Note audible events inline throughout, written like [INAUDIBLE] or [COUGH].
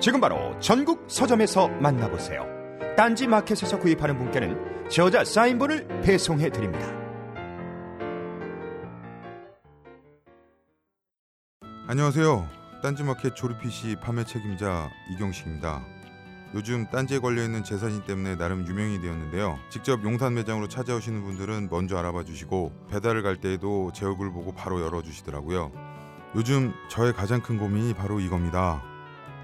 지금 바로 전국 서점에서 만나보세요. 딴지 마켓에서 구입하는 분께는 저자 사인본을 배송해 드립니다. 안녕하세요. 딴지 마켓 조립 PC 판매 책임자 이경식입니다. 요즘 딴지에 걸려있는 재산이 때문에 나름 유명이 되었는데요. 직접 용산 매장으로 찾아오시는 분들은 먼저 알아봐 주시고 배달을 갈 때에도 제 얼굴 보고 바로 열어주시더라고요. 요즘 저의 가장 큰 고민이 바로 이겁니다.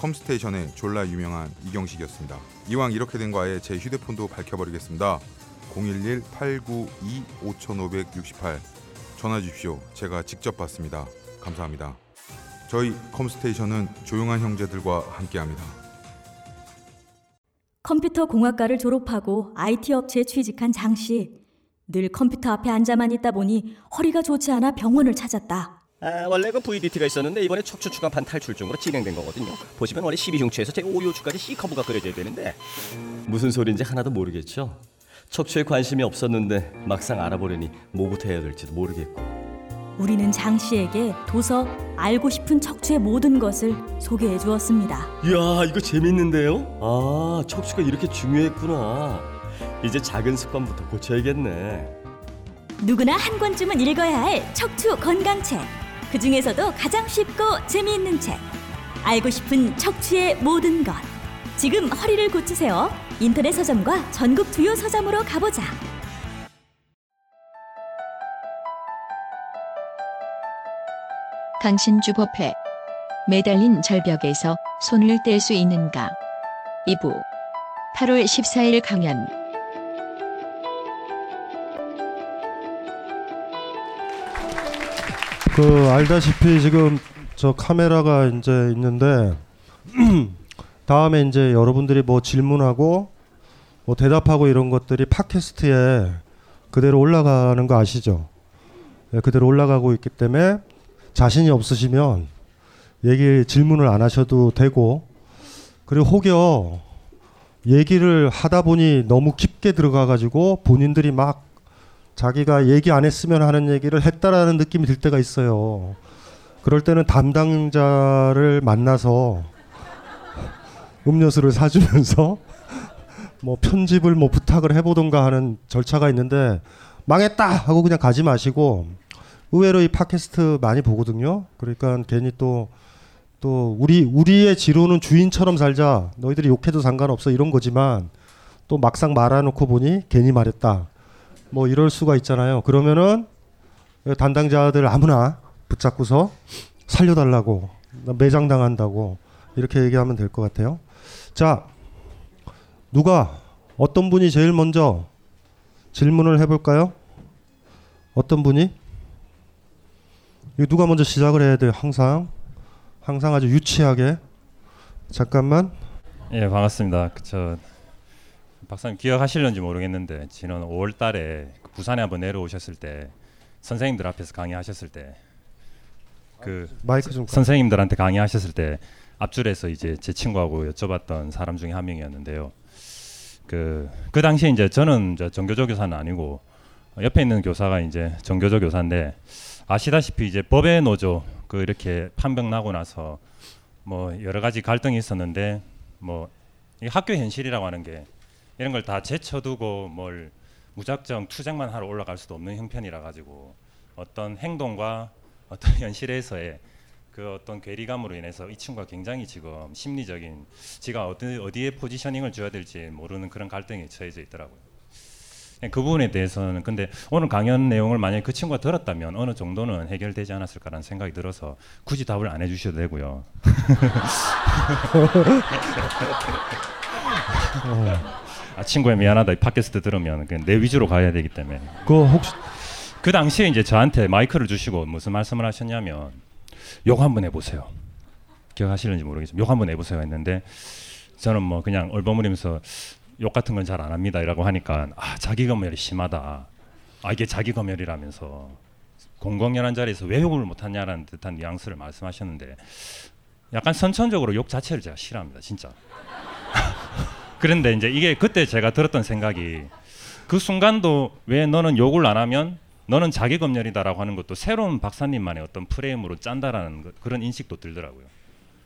컴스테이션의 졸라 유명한 이경식이었습니다. 이왕 이렇게 된 거 아예 제 휴대폰도 밝혀버리겠습니다. 011-892-5568 전화 주십시오. 제가 직접 받습니다. 감사합니다. 저희 컴스테이션은 조용한 형제들과 함께합니다. 컴퓨터 공학과를 졸업하고 IT 업체에 취직한 장 씨. 늘 컴퓨터 앞에 앉아만 있다 보니 허리가 좋지 않아 병원을 찾았다. 아, 원래 그 VDT가 있었는데 이번에 척추 추간판 탈출 중으로 진행된 거거든요. 보시면 원래 12흉추에서 제 5요추까지 C 커브가 그려져야 되는데 무슨 소리인지 하나도 모르겠죠. 척추에 관심이 없었는데 막상 알아보려니 뭐부터 해야 될지도 모르겠고. 우리는 장 씨에게 도서 알고 싶은 척추의 모든 것을 소개해 주었습니다. 이야 이거 재밌는데요? 아 척추가 이렇게 중요했구나. 이제 작은 습관부터 고쳐야겠네. 누구나 한 권쯤은 읽어야 할 척추 건강책. 그 중에서도 가장 쉽고 재미있는 책. 알고 싶은 척추의 모든 것. 지금 허리를 고치세요. 인터넷 서점과 전국 주요 서점으로 가보자. 당신 주 법회 매달린 절벽에서 손을 뗄 수 있는가 2부 8월 14일 강연 그 알다시피 지금 저 카메라가 이제 있는데 [CLEARS THROAT] 다음에 이제 여러분들이 뭐 질문하고 뭐 대답하고 이런 것들이 팟캐스트에 그대로 올라가는 거 아시죠? 네, 그대로 올라가고 있기 때문에 자신이 없으시면 얘기 질문을 안 하셔도 되고 그리고 혹여 얘기를 하다 보니 너무 깊게 들어가 가지고 본인들이 막 자기가 얘기 안 했으면 하는 얘기를 했다라는 느낌이 들 때가 있어요. 그럴 때는 담당자를 만나서 음료수를 사주면서 [LAUGHS] 뭐 편집을 뭐 부탁을 해보던가 하는 절차가 있는데 망했다 하고 그냥 가지 마시고 의외로 이 팟캐스트 많이 보거든요. 그러니까 괜히 또 또 우리 우리의 지로는 주인처럼 살자. 너희들이 욕해도 상관없어 이런 거지만 또 막상 말해놓고 보니 괜히 말했다. 뭐 이럴 수가 있잖아요. 그러면은 담당자들 아무나 붙잡고서 살려달라고 매장 당한다고 이렇게 얘기하면 될 것 같아요. 자, 누가 어떤 분이 제일 먼저 질문을 해볼까요? 어떤 분이? 누가 먼저 시작을 해야 돼요? 항상 항상 아주 유치하게 잠깐만. 예 반갑습니다. 저 박사님 기억하실런지 모르겠는데 지난 5월달에 부산에 한번 내려오셨을 때 선생님들 앞에서 강의하셨을 때 그 마이크 좀 선생님들한테 강의하셨을 때 앞줄에서 이제 제 친구하고 여쭤봤던 사람 중에 한 명이었는데요. 그, 그 당시에 이제 저는 이제 정교조 교사는 아니고 옆에 있는 교사가 이제 정교조 교사인데 아시다시피 이제 법의 노조 그 이렇게 판명 나고 나서 뭐 여러 가지 갈등이 있었는데 뭐이 학교 현실이라고 하는 게 이런 걸 다 제쳐두고 뭘 무작정 투쟁만 하러 올라갈 수도 없는 형편이라 가지고 어떤 행동과 어떤 [LAUGHS] 현실에서의 그 어떤 괴리감으로 인해서 이 친구가 굉장히 지금 심리적인 지가 어디 어디에 포지셔닝을 줘야 될지 모르는 그런 갈등에 처해져 있더라고요. 그 부분에 대해서는 근데 오늘 강연 내용을 만약에 그 친구가 들었다면 어느 정도는 해결되지 않았을까라는 생각이 들어서 굳이 답을 안 해주셔도 되고요. [LAUGHS] [LAUGHS] 아 친구야 미안하다 이 팟캐스트 들으면 그냥 내 위주로 가야 되기 때문에. 그 혹시 그 당시에 이제 저한테 마이크를 주시고 무슨 말씀을 하셨냐면 욕 한번 해보세요. 기억하시는지 모르겠지만 욕 한번 해보세요 했는데 저는 뭐 그냥 얼버무리면서 욕 같은 건 잘 안 합니다라고 하니까 아 자기 검열이 심하다. 아 이게 자기 검열이라면서 공공연한 자리에서 왜 욕을 못하냐라는 듯한 뉘앙스를 말씀하셨는데 약간 선천적으로 욕 자체를 제가 싫어합니다 진짜. 그런데 이제 이게 그때 제가 들었던 생각이 그 순간도 왜 너는 욕을 안 하면 너는 자기 검열이다라고 하는 것도 새로운 박사님만의 어떤 프레임으로 짠다라는 것, 그런 인식도 들더라고요.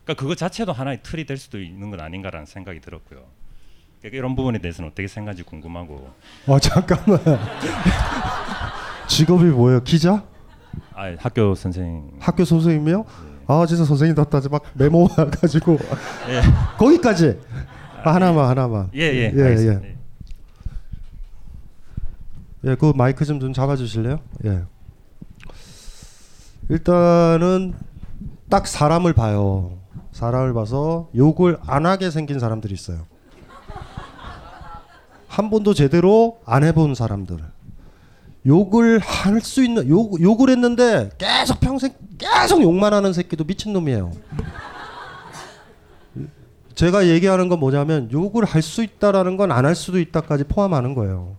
그러니까 그거 자체도 하나의 틀이 될 수도 있는 건 아닌가라는 생각이 들었고요. 그러니까 이런 부분에 대해서는 어떻게 생각하지 궁금하고. 어 잠깐만. [LAUGHS] 직업이 뭐예요? 기자? 아 학교 선생. 학교 선생님이요? 아 진짜 선생님답다. 막 메모 [LAUGHS] 가지고 예. 거기까지. 아, 하나만 하나만. 예예. 예, 알겠습니다. 예. 예, 그 마이크 좀 좀 잡아 주실래요? 예. 일단은 딱 사람을 봐요. 사람을 봐서 욕을 안 하게 생긴 사람들이 있어요. 한 번도 제대로 안 해본 사람들. 욕을 할 수 있는 욕 욕을 했는데 계속 평생 계속 욕만 하는 새끼도 미친 놈이에요. 제가 얘기하는 건 뭐냐면 욕을 할 수 있다라는 건 안 할 수도 있다까지 포함하는 거예요.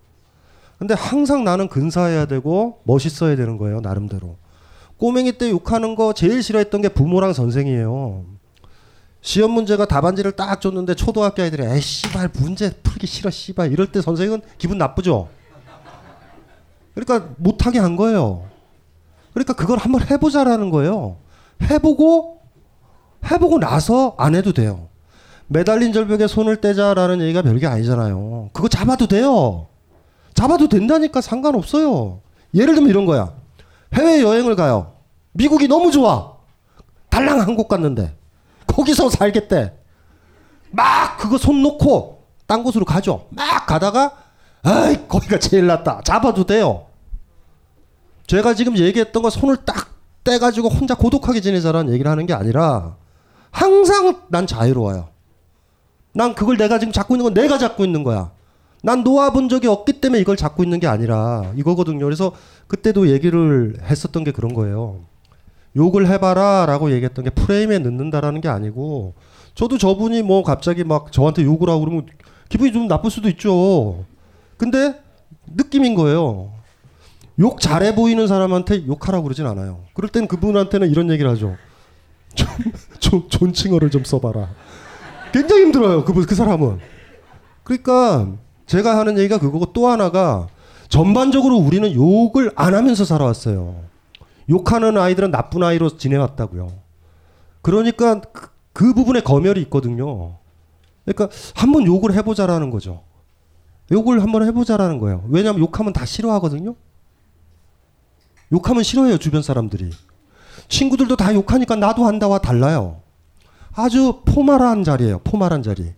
근데 항상 나는 근사해야 되고 멋있어야 되는 거예요, 나름대로. 꼬맹이 때 욕하는 거 제일 싫어했던 게 부모랑 선생이에요. 시험 문제가 답안지를 딱 줬는데 초등학교 아이들이 에이 씨발 문제 풀기 싫어 씨발 이럴 때 선생은 기분 나쁘죠. 그러니까 못하게 한 거예요. 그러니까 그걸 한번 해보자라는 거예요. 해보고 해보고 나서 안 해도 돼요. 매달린 절벽에 손을 떼자라는 얘기가 별게 아니잖아요. 그거 잡아도 돼요. 잡아도 된다니까 상관없어요. 예를 들면 이런 거야. 해외 여행을 가요. 미국이 너무 좋아. 달랑 한국 갔는데 거기서 살겠대. 막 그거 손 놓고 딴 곳으로 가죠. 막 가다가 아이 거기가 제일 낫다. 잡아도 돼요. 제가 지금 얘기했던 거 손을 딱 떼가지고 혼자 고독하게 지내자라는 얘기를 하는 게 아니라 항상 난 자유로워요. 난 그걸 내가 지금 잡고 있는 건 내가 잡고 있는 거야. 난 놓아본 적이 없기 때문에 이걸 잡고 있는 게 아니라 이거거든요. 그래서 그때도 얘기를 했었던 게 그런 거예요. 욕을 해봐라 라고 얘기했던 게 프레임에 넣는다라는 게 아니고 저도 저분이 뭐 갑자기 막 저한테 욕을 하고 그러면 기분이 좀 나쁠 수도 있죠. 근데 느낌인 거예요. 욕 잘해 보이는 사람한테 욕하라고 그러진 않아요. 그럴 땐 그분한테는 이런 얘기를 하죠. 좀, 좀 존칭어를 좀 써봐라. 굉장히 힘들어요. 그, 그 사람은. 그러니까 제가 하는 얘기가 그거고 또 하나가 전반적으로 우리는 욕을 안 하면서 살아왔어요. 욕하는 아이들은 나쁜 아이로 지내왔다고요. 그러니까 그, 그 부분에 검열이 있거든요. 그러니까 한번 욕을 해보자라는 거죠. 욕을 한번 해보자라는 거예요. 왜냐하면 욕하면 다 싫어하거든요. 욕하면 싫어해요 주변 사람들이. 친구들도 다 욕하니까 나도 한다와 달라요. 아주 포말한 자리예요. 포말한 자리.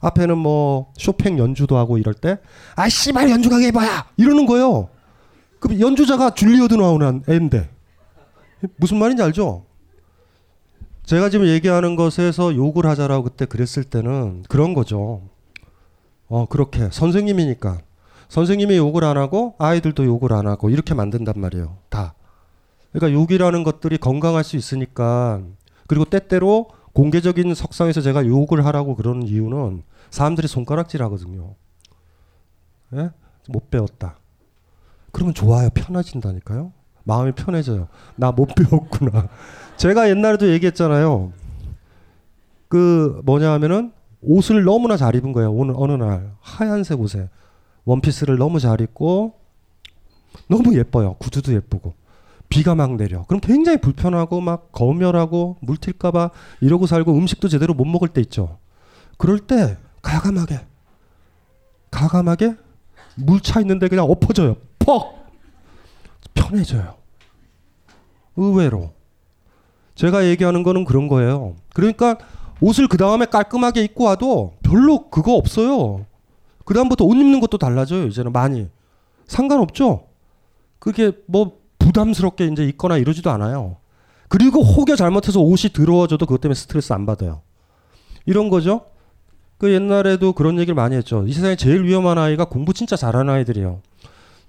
앞에는 뭐 쇼팽 연주도 하고 이럴 때, 아 씨발 연주 가게 해봐야 이러는 거예요. 그 연주자가 줄리어드 나오는 애인데 무슨 말인지 알죠? 제가 지금 얘기하는 것에서 욕을 하자라고 그때 그랬을 때는 그런 거죠. 어 그렇게 선생님이니까 선생님이 욕을 안 하고 아이들도 욕을 안 하고 이렇게 만든단 말이에요. 다. 그러니까 욕이라는 것들이 건강할 수 있으니까 그리고 때때로 공개적인 석상에서 제가 욕을 하라고 그러는 이유는 사람들이 손가락질 하거든요. 예? 못 배웠다. 그러면 좋아요. 편해진다니까요. 마음이 편해져요. 나 못 [LAUGHS] 배웠구나. 제가 옛날에도 얘기했잖아요. 그 뭐냐 하면은 옷을 너무나 잘 입은 거예요. 오늘 어느 날 하얀색 옷에 원피스를 너무 잘 입고 너무 예뻐요. 구두도 예쁘고 비가 막 내려. 그럼 굉장히 불편하고 막 거멸하고 물 튈까봐 이러고 살고 음식도 제대로 못 먹을 때 있죠. 그럴 때 가감하게 가감하게 물 차 있는데 그냥 엎어져요. 퍽 편해져요. 의외로 제가 얘기하는 거는 그런 거예요. 그러니까 옷을 그 다음에 깔끔하게 입고 와도 별로 그거 없어요. 그 다음부터 옷 입는 것도 달라져요. 이제는 많이 상관없죠. 그게 뭐 부담스럽게 이제 입거나 이러지도 않아요. 그리고 혹여 잘못해서 옷이 더러워져도 그것 때문에 스트레스 안 받아요. 이런 거죠. 그 옛날에도 그런 얘기를 많이 했죠. 이 세상에 제일 위험한 아이가 공부 진짜 잘하는 아이들이에요.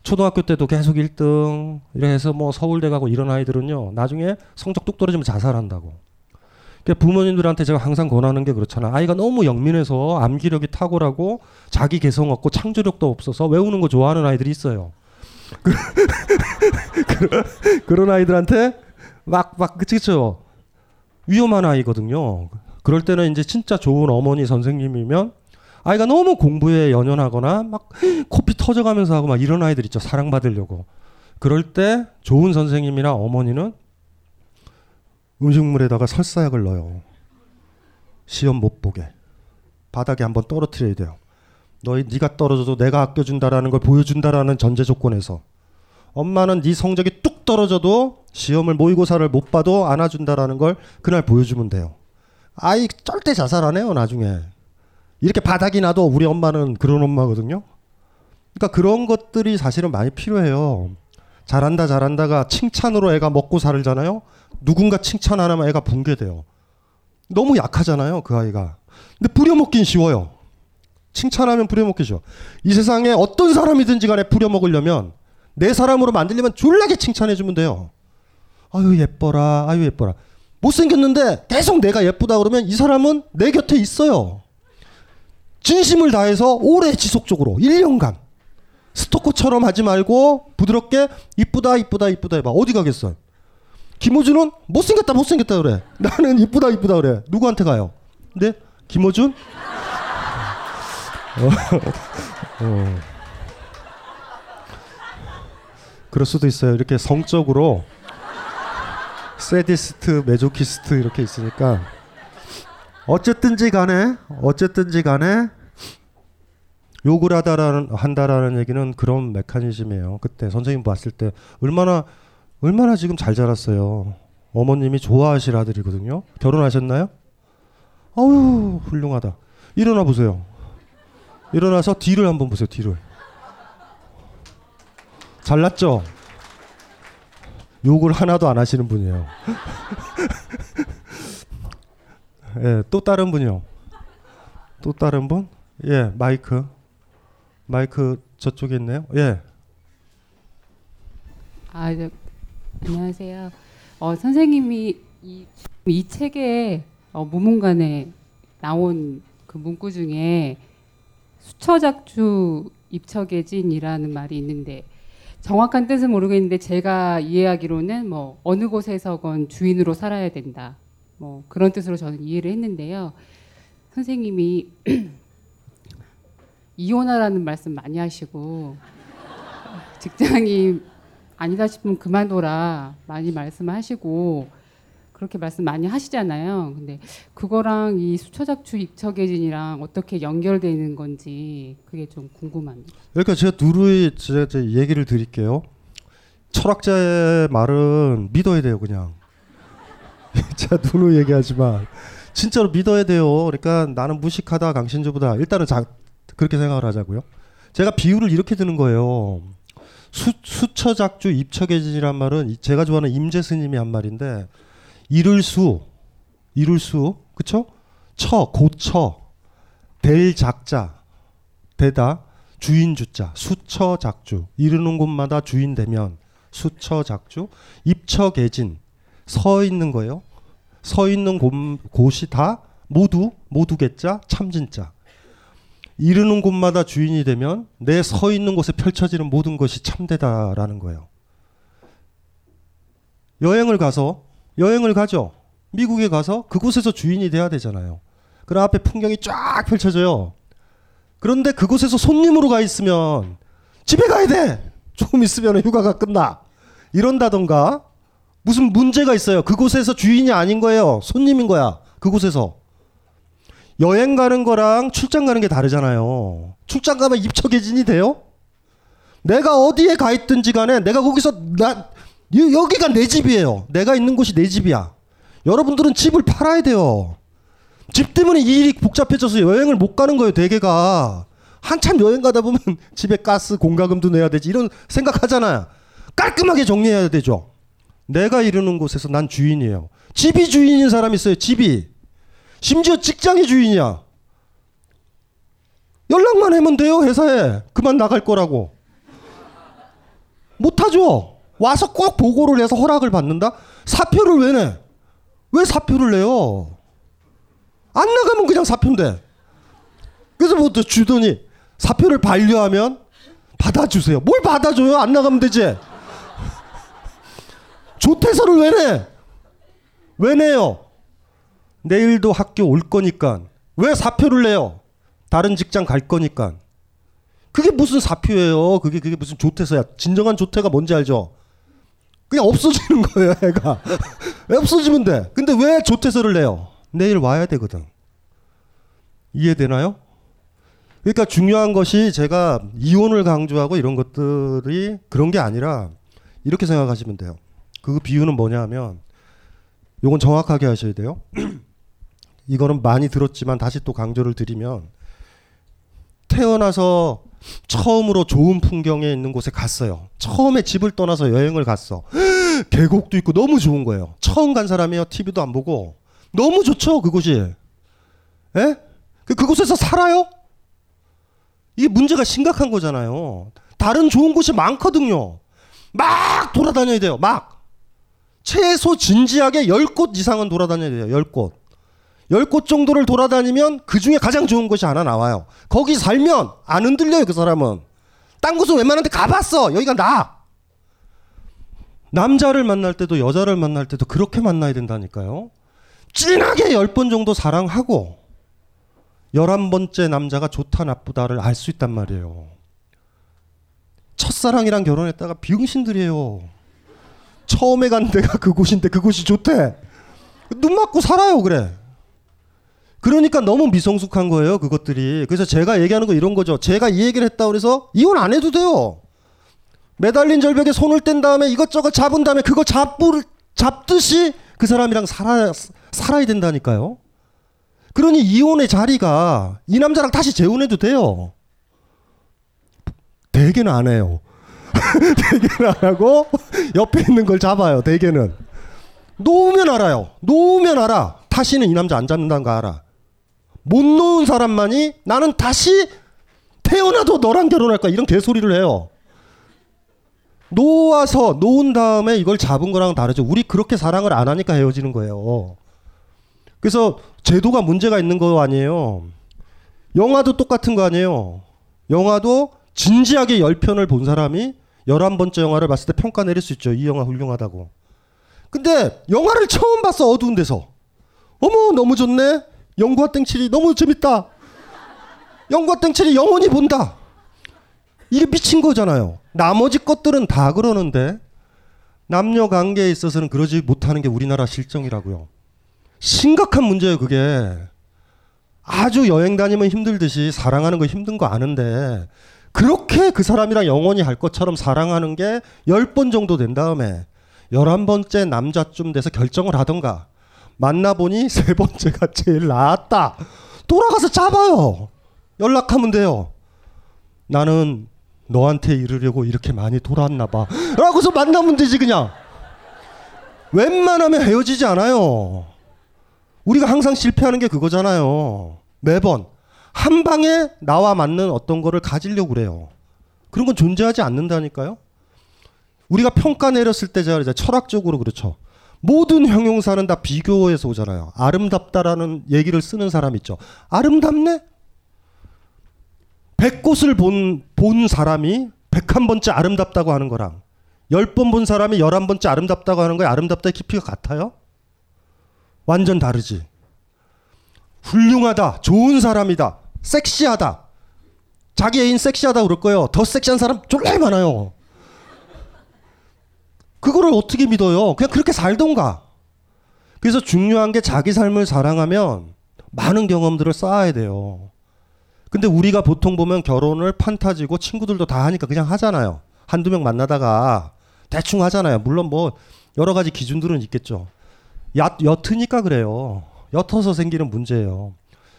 초등학교 때도 계속 1등 이래서 뭐 서울대 가고 이런 아이들은요. 나중에 성적 뚝 떨어지면 자살한다고. 그러니까 부모님들한테 제가 항상 권하는 게 그렇잖아. 아이가 너무 영민해서 암기력이 탁월하고 자기 개성 없고 창조력도 없어서 외우는 거 좋아하는 아이들이 있어요. 그런, [LAUGHS] 그런 아이들한테 막, 막, 그치, 그쵸. 위험한 아이거든요. 그럴 때는 이제 진짜 좋은 어머니 선생님이면 아이가 너무 공부에 연연하거나 막 코피 터져가면서 하고 막 이런 아이들 있죠. 사랑받으려고. 그럴 때 좋은 선생님이나 어머니는 음식물에다가 설사약을 넣어요. 시험 못 보게. 바닥에 한번 떨어뜨려야 돼요. 너희 네가 떨어져도 내가 아껴준다라는 걸 보여준다라는 전제 조건에서 엄마는 네 성적이 뚝 떨어져도 시험을 모의고사를 못 봐도 안아준다라는 걸 그날 보여주면 돼요. 아이 절대 자살 안 해요 나중에. 이렇게 바닥이 나도 우리 엄마는 그런 엄마거든요. 그러니까 그런 것들이 사실은 많이 필요해요. 잘한다 잘한다가 칭찬으로 애가 먹고 살잖아요. 누군가 칭찬 안 하면 애가 붕괴돼요. 너무 약하잖아요 그 아이가. 근데 부려먹긴 쉬워요. 칭찬하면 부려먹기 쉬워. 이 세상에 어떤 사람이든지 간에 부려먹으려면 내 사람으로 만들려면 졸라게 칭찬해주면 돼요. 아유 예뻐라 아유 예뻐라. 못생겼는데 계속 내가 예쁘다 그러면 이 사람은 내 곁에 있어요. 진심을 다해서 오래 지속적으로 1년간 스토커처럼 하지 말고 부드럽게 이쁘다 이쁘다 이쁘다 해봐 어디 가겠어 김어준은 못생겼다 못생겼다 그래 나는 이쁘다 이쁘다 그래 누구한테 가요 근데 김어준 어, 어. 그럴 수도 있어요 이렇게 성적으로 세디스트 메조키스트 이렇게 있으니까 어쨌든지 간에 어쨌든지 간에 욕을 하다라는 한다라는 얘기는 그런 메커니즘이에요. 그때 선생님 봤을 때 얼마나 얼마나 지금 잘 자랐어요. 어머님이 좋아하실 아들이거든요. 결혼하셨나요? 어우 훌륭하다. 일어나 보세요. 일어나서 뒤를 한번 보세요. 뒤를. 잘났죠? 욕을 하나도 안 하시는 분이에요. [LAUGHS] 예, 또 다른 분이요. 또 다른 분? 예, 마이크. 마이크 저쪽에 있네요. 예. 아, 네. 안녕하세요. 어, 선생님이 이, 이 책에 어, 무문관에 나온 그 문구 중에 수처작주 입처계진이라는 말이 있는데 정확한 뜻은 모르겠는데 제가 이해하기로는 뭐 어느 곳에서건 주인으로 살아야 된다. 뭐 그런 뜻으로 저는 이해를 했는데요. 선생님이 [CLEARS THROAT] 이혼하라는 말씀 많이 하시고 직장이 아니다 싶으면 그만둬라 많이 말씀하시고 그렇게 말씀 많이 하시잖아요. 근데 그거랑 이 수처작추 입처계진이랑 어떻게 연결되는 건지 그게 좀 궁금합니다. 그러니까 제가 누르이 제가 얘기를 드릴게요. 철학자의 말은 믿어야 돼요, 그냥. [LAUGHS] 제가 누누 얘기하지만 진짜로 믿어야 돼요. 그러니까 나는 무식하다, 강신주보다 일단은 자, 그렇게 생각을 하자고요. 제가 비유를 이렇게 드는 거예요. 수, 수처작주 입처계진이란 말은 제가 좋아하는 임재 스님이 한 말인데 이를 수, 이룰 수, 그쵸? 처, 고처, 될 작자, 되다, 주인 주자, 수처 작주, 이르는 곳마다 주인 되면 수처 작주, 입처 계진, 서 있는 거예요. 서 있는 곳, 곳이 다 모두 모두 개자 참진자. 이르는 곳마다 주인이 되면 내 서 있는 곳에 펼쳐지는 모든 것이 참되다라는 거예요. 여행을 가서 여행을 가죠. 미국에 가서 그곳에서 주인이 돼야 되잖아요. 그럼 앞에 풍경이 쫙 펼쳐져요. 그런데 그곳에서 손님으로 가 있으면 집에 가야 돼. 조금 있으면 휴가가 끝나. 이런다던가 무슨 문제가 있어요. 그곳에서 주인이 아닌 거예요. 손님인 거야. 그곳에서. 여행 가는 거랑 출장 가는 게 다르잖아요. 출장 가면 입처개진이 돼요? 내가 어디에 가 있든지 간에 내가 거기서 나 여기가 내 집이에요. 내가 있는 곳이 내 집이야. 여러분들은 집을 팔아야 돼요. 집 때문에 이 일이 복잡해져서 여행을 못 가는 거예요, 대개가. 한참 여행 가다 보면 [LAUGHS] 집에 가스, 공과금도 내야 되지. 이런 생각하잖아요. 깔끔하게 정리해야 되죠. 내가 이르는 곳에서 난 주인이에요. 집이 주인인 사람 있어요, 집이. 심지어 직장이 주인이야. 연락만 하면 돼요, 회사에. 그만 나갈 거라고. 못하죠. 와서 꼭 보고를 해서 허락을 받는다? 사표를 왜 내? 왜 사표를 내요? 안 나가면 그냥 사표인데. 그래서 뭐 또 주더니 사표를 반려하면 받아주세요. 뭘 받아줘요? 안 나가면 되지. 조퇴서를 왜 내? 왜 내요? 내일도 학교 올 거니까. 왜 사표를 내요? 다른 직장 갈 거니까. 그게 무슨 사표예요? 그게 그게 무슨 조퇴서야? 진정한 조퇴가 뭔지 알죠? 그냥 없어지는 거예요, 애가. 없어지면 돼. 근데 왜 조퇴서를 내요? 내일 와야 되거든. 이해되나요? 그러니까 중요한 것이 제가 이혼을 강조하고 이런 것들이 그런 게 아니라 이렇게 생각하시면 돼요. 그 비유는 뭐냐 하면 요건 정확하게 하셔야 돼요. [CLEARS THROAT] 이거는 많이 들었지만 다시 또 강조를 드리면 태어나서 처음으로 좋은 풍경에 있는 곳에 갔어요. 처음에 집을 떠나서 여행을 갔어. [GASPS] 계곡도 있고 너무 좋은 거예요. 처음 간 사람이요. TV도 안 보고 너무 좋죠 그곳이. 예? 그 그곳에서 살아요? 이게 문제가 심각한 거잖아요. 다른 좋은 곳이 많거든요. 막 돌아다녀야 돼요. 막. 최소 진지하게 10곳 이상은 돌아다녀야 돼요. 10곳. 10곳 정도를 돌아다니면 그 중에 가장 좋은 곳이 하나 나와요. 거기 살면 안 흔들려요, 그 사람은. 딴 곳은 웬만한 데 가봤어. 여기가 나. 남자를 만날 때도 여자를 만날 때도 그렇게 만나야 된다니까요. 진하게 10번 정도 사랑하고 11번째 남자가 좋다 나쁘다를 알 수 있단 말이에요. 첫사랑이랑 결혼했다가 비응신들이에요. 처음에 간 데가 그곳인데 그곳이 좋대. 눈 맞고 살아요, 그래. 그러니까 너무 미성숙한 거예요, 그것들이. 그래서 제가 얘기하는 거 이런 거죠. 제가 이 얘기를 했다 그래서 이혼 안 해도 돼요. 매달린 절벽에 손을 뗀 다음에 이것저것 잡은 다음에 그거 잡을, 잡듯이 그 사람이랑 살아, 살아야 된다니까요. 그러니 이혼의 자리가 이 남자랑 다시 재혼해도 돼요. 대개는 안 해요. [LAUGHS] 대개는 안 하고 옆에 있는 걸 잡아요. 대개는 놓으면 알아요. 놓으면 알아. 다시는 이 남자 안 잡는다는 거 알아. 못 놓은 사람만이 나는 다시 태어나도 너랑 결혼할 거야 이런 개소리를 해요. 놓아서 놓은 다음에 이걸 잡은 거랑 다르죠. 우리 그렇게 사랑을 안 하니까 헤어지는 거예요. 그래서 제도가 문제가 있는 거 아니에요. 영화도 똑같은 거 아니에요. 영화도 진지하게 10편을 본 사람이 11번째 영화를 봤을 때 평가 내릴 수 있죠. 이 영화 훌륭하다고. 근데 영화를 처음 봤어. 어두운 데서. 어머 너무 좋네. 영과 땡칠이 너무 재밌다. 영과 땡칠이 영원히 본다. 이게 미친 거잖아요. 나머지 것들은 다 그러는데 남녀 관계에 있어서는 그러지 못하는 게 우리나라 실정이라고요. 심각한 문제예요, 그게. 아주 여행 다니면 힘들듯이 사랑하는 거 힘든 거 아는데 그렇게 그 사람이랑 영원히 할 것처럼 사랑하는 게열번 정도 된 다음에 열한 번째 남자쯤 돼서 결정을 하던가 만나보니 [LAUGHS] 세 번째가 제일 나았다. 돌아가서 잡아요. 연락하면 돼요. 나는 너한테 이르려고 이렇게 많이 돌아왔나 봐. 라고서 만나면 되지 그냥. 웬만하면 헤어지지 않아요. 우리가 항상 실패하는 게 그거잖아요. 매번 한 방에 나와 맞는 어떤 거를 가지려고 그래요. 그런 건 존재하지 않는다니까요. 우리가 평가 내렸을 때 제가 철학적으로 그렇죠. 모든 형용사는 다 비교해서 오잖아요. 아름답다라는 얘기를 쓰는 사람 있죠. 아름답네? 백꽃을 본, 본 사람이 백한 번째 아름답다고 하는 거랑 열 번 본 사람이 열한 번째 아름답다고 하는 거에 아름답다의 깊이가 같아요? 완전 다르지. 훌륭하다, 좋은 사람이다, 섹시하다. 자기 애인 섹시하다 그럴 거예요. 더 섹시한 사람 졸라 많아요. 그거를 어떻게 믿어요? 그냥 그렇게 살던가. 그래서 중요한 게 자기 삶을 사랑하면 많은 경험들을 쌓아야 돼요. 근데 우리가 보통 보면 결혼을 판타지고 친구들도 다 하니까 그냥 하잖아요. 한두 명 만나다가 대충 하잖아요. 물론 뭐 여러 가지 기준들은 있겠죠. 얕, 옅으니까 그래요. 옅어서 생기는 문제예요.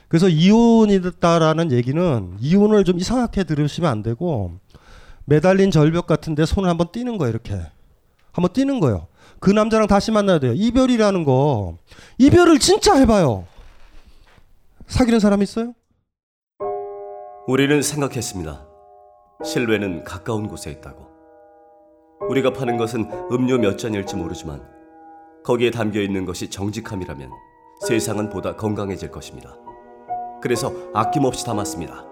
그래서 이혼이다라는 얘기는 이혼을 좀 이상하게 들으시면 안 되고 매달린 절벽 같은데 손을 한번 띄는 거예요. 이렇게 한번 띄는 거예요. 그 남자랑 다시 만나야 돼요. 이별이라는 거 이별을 진짜 해봐요. 사귀는 사람 있어요? 우리는 생각했습니다. 실외는 가까운 곳에 있다고. 우리가 파는 것은 음료 몇 잔일지 모르지만 거기에 담겨 있는 것이 정직함이라면 세상은 보다 건강해질 것입니다. 그래서 아낌없이 담았습니다.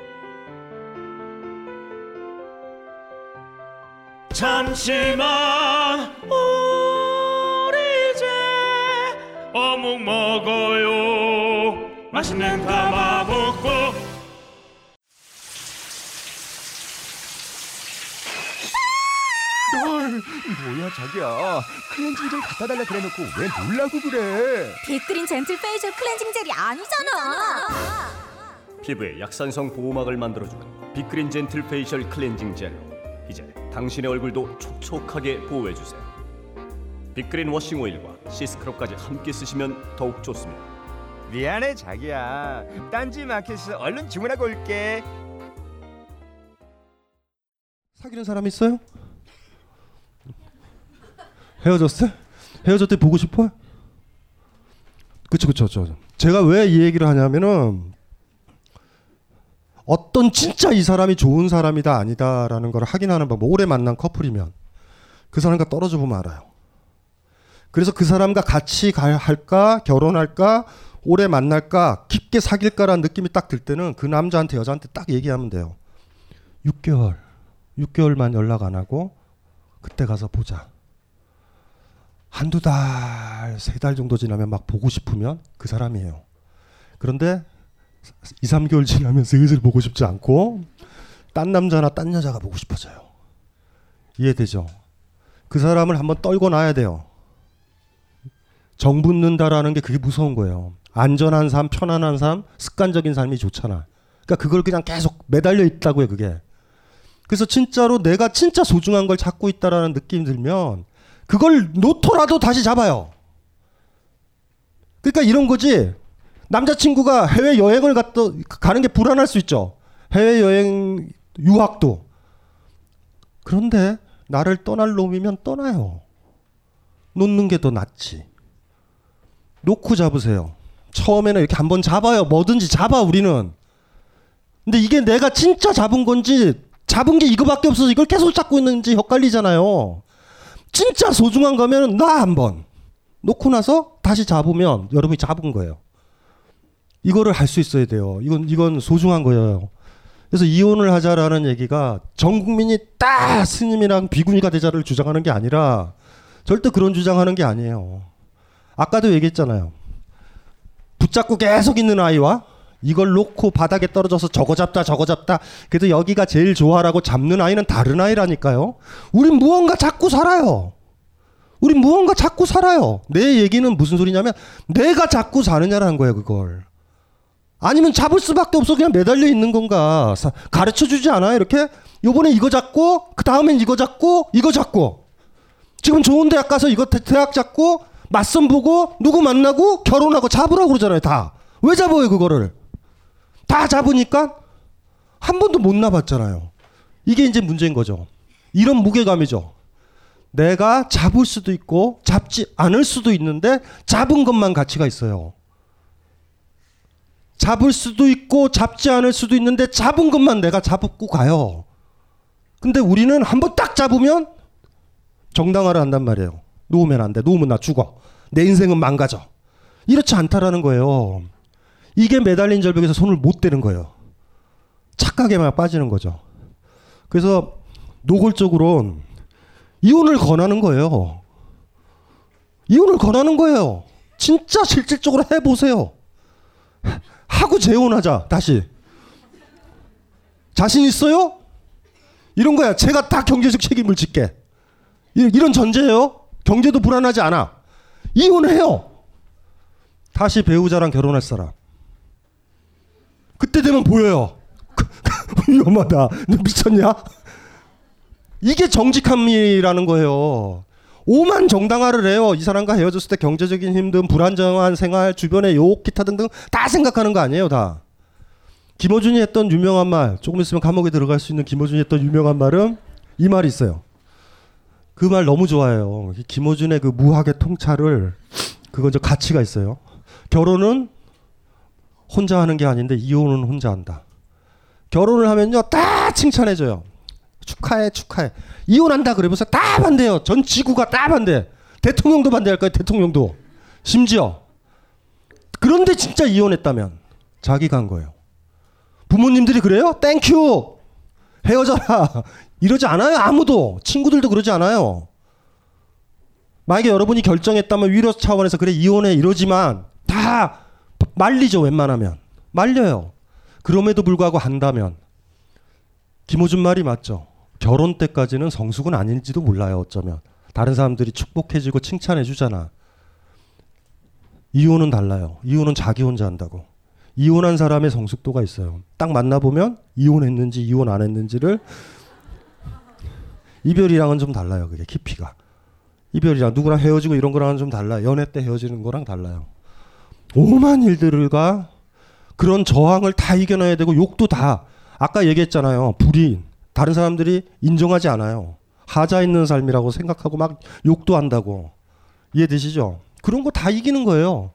잠시만. 우리 이제 어묵 먹어요. 맛있는 가마복고. 뭐야 자기야? 클렌징 젤 갖다 달라 그래놓고 왜 놀라고 그래? 빅그린 젠틀 페이셜 클렌징 젤이 아니잖아. 피부에 약산성 보호막을 만들어주는 빅그린 젠틀 페이셜 클렌징 젤로 이제 당신의 얼굴도 촉촉하게 보호해 주세요. 빅그린 워싱 오일과 시스크럽까지 함께 쓰시면 더욱 좋습니다. 미안해 자기야 딴지 마켓에서 얼른 주문하고 올게 사귀는 사람 있어요? 헤어졌어요? 헤어졌대 보고 싶어요? 그쵸 그쵸 그쵸 제가 왜 이 얘기를 하냐면은 어떤 진짜 이 사람이 좋은 사람이다 아니다라는 걸 확인하는 방법. 오래 만난 커플이면 그 사람과 떨어져 보면 알아요. 그래서 그 사람과 같이 갈 할까? 결혼할까? 오래 만날까? 깊게 사귈까라는 느낌이 딱 들 때는 그 남자한테 여자한테 딱 얘기하면 돼요. 6개월. 6개월만 연락 안 하고 그때 가서 보자. 한두 달, 세 달 정도 지나면 막 보고 싶으면 그 사람이에요. 그런데 2, 3개월 지나면 슬슬 보고 싶지 않고 딴 남자나 딴 여자가 보고 싶어져요. 이해되죠? 그 사람을 한번 떨고 놔야 돼요. 정 붙는다라는 게 그게 무서운 거예요. 안전한 삶, 편안한 삶, 습관적인 삶이 좋잖아. 그러니까 그걸 그냥 계속 매달려 있다고요, 그게. 그래서 진짜로 내가 진짜 소중한 걸 찾고 있다라는 느낌이 들면 그걸 놓더라도 다시 잡아요. 그러니까 이런 거지. 남자친구가 해외 여행을 갔다 가는 게 불안할 수 있죠. 해외 여행 유학도. 그런데 나를 떠날 놈이면 떠나요. 놓는 게 더 낫지. 놓고 잡으세요. 처음에는 이렇게 한번 잡아요. 뭐든지 잡아 우리는. 근데 이게 내가 진짜 잡은 건지 잡은 게 이거밖에 없어서 이걸 계속 잡고 있는지 헷갈리잖아요. 진짜 소중한 거면 나 한번 놓고 나서 다시 잡으면 여러분이 잡은 거예요. 이거를 할 수 있어야 돼요. 이건 이건 소중한 거예요. 그래서 이혼을 하자라는 얘기가 전 국민이 딱 스님이랑 비구니가 되자를 주장하는 게 아니라 절대 그런 주장하는 게 아니에요. 아까도 얘기했잖아요. 붙잡고 계속 있는 아이와 이걸 놓고 바닥에 떨어져서 저거 잡다 저거 잡다 그래도 여기가 제일 좋아라고 잡는 아이는 다른 아이라니까요. 우린 무언가 잡고 살아요. 우린 무언가 잡고 살아요. 내 얘기는 무슨 소리냐면 내가 잡고 사느냐라는 거예요, 그걸. 아니면 잡을 수밖에 없어 그냥 매달려 있는 건가? 사- 가르쳐 주지 않아? 이렇게 요번에 이거 잡고 그 다음엔 이거 잡고 이거 잡고 지금 좋은 대학 가서 이거 대- 대학 잡고 맞선 보고 누구 만나고 결혼하고 잡으라고 그러잖아요. 다. 왜 잡아요 그거를? 다 잡으니까 한 번도 못 나봤잖아요. 이게 이제 문제인 거죠. 이런 무게감이죠. 내가 잡을 수도 있고 잡지 않을 수도 있는데 잡은 것만 가치가 있어요. 잡을 수도 있고 잡지 않을 수도 있는데 잡은 것만 내가 잡고 가요. 근데 우리는 한번 딱 잡으면 정당화를 한단 말이에요. 놓으면 안 돼. 놓으면 나 죽어. 내 인생은 망가져. 이렇지 않다라는 거예요. 이게 매달린 절벽에서 손을 못 대는 거예요. 착각에 만 빠지는 거죠. 그래서 노골적으로 이혼을 권하는 거예요. 이혼을 권하는 거예요. 진짜 실질적으로 해보세요. 하고 재혼하자 다시. 자신 있어요? 이런 거야. 제가 다 경제적 책임을. 이- 이런 전제예요. 경제도 불안하지 않아. 이혼해요. 다시 배우자랑 결혼할 사람. 그때 되면 보여요. [LAUGHS] 위험하다. 너 미쳤냐? 이게 정직함이라는 거예요. 오만 정당화를 해요. 이 사람과 헤어졌을 때 경제적인 힘든 불안정한 생활, 주변의 욕, 기타 등등 다 생각하는 거 아니에요, 다. 김어준이 했던 유명한 말, 조금 있으면 감옥에 들어갈 수 있는 김어준이 했던 유명한 말은 이 말이 있어요. 그 말 너무 좋아해요. 이 김어준의 그 무학의 통찰을 그건 저 가치가 있어요. 결혼은 혼자 하는 게 아닌데 이혼은 혼자 한다. 결혼을 하면요 다 칭찬해줘요. 축하해 축하해. 이혼한다 그러면서 다 반대요. 전 지구가 다 반대. 대통령도 반대할 거예요. 대통령도. 심지어. 그런데 진짜 이혼했다면 자기가 한 거예요. 부모님들이 그래요? Thank you. 헤어져라. [LAUGHS] 이러지 않아요. 아무도. 친구들도 그러지 않아요. 만약에 여러분이 결정했다면 위로 차원에서 그래 이혼해 이러지만 다 말리죠 웬만하면 말려요. 그럼에도 불구하고 한다면 김어준 말이 맞죠. 결혼 때까지는 성숙은 아닌지도 몰라요 어쩌면 다른 사람들이 축복해주고 칭찬해주잖아. 이혼은 달라요. 이혼은 자기 혼자 한다고. 이혼한 사람의 성숙도가 있어요. 딱 만나보면 이혼했는지 이혼 안 했는지를 이별이랑은 좀 달라요. 그게 깊이가. 이별이랑 누구랑 헤어지고 이런 거랑은 좀 달라요. 연애 때 헤어지는 거랑 달라요. 오만 일들과 그런 저항을 다 이겨내야 되고 욕도 다 아까 얘기했잖아요. 불이 다른 사람들이 인정하지 않아요. 하자 있는 삶이라고 생각하고 막 욕도 한다고 이해되시죠? 그런 거 다 이기는 거예요.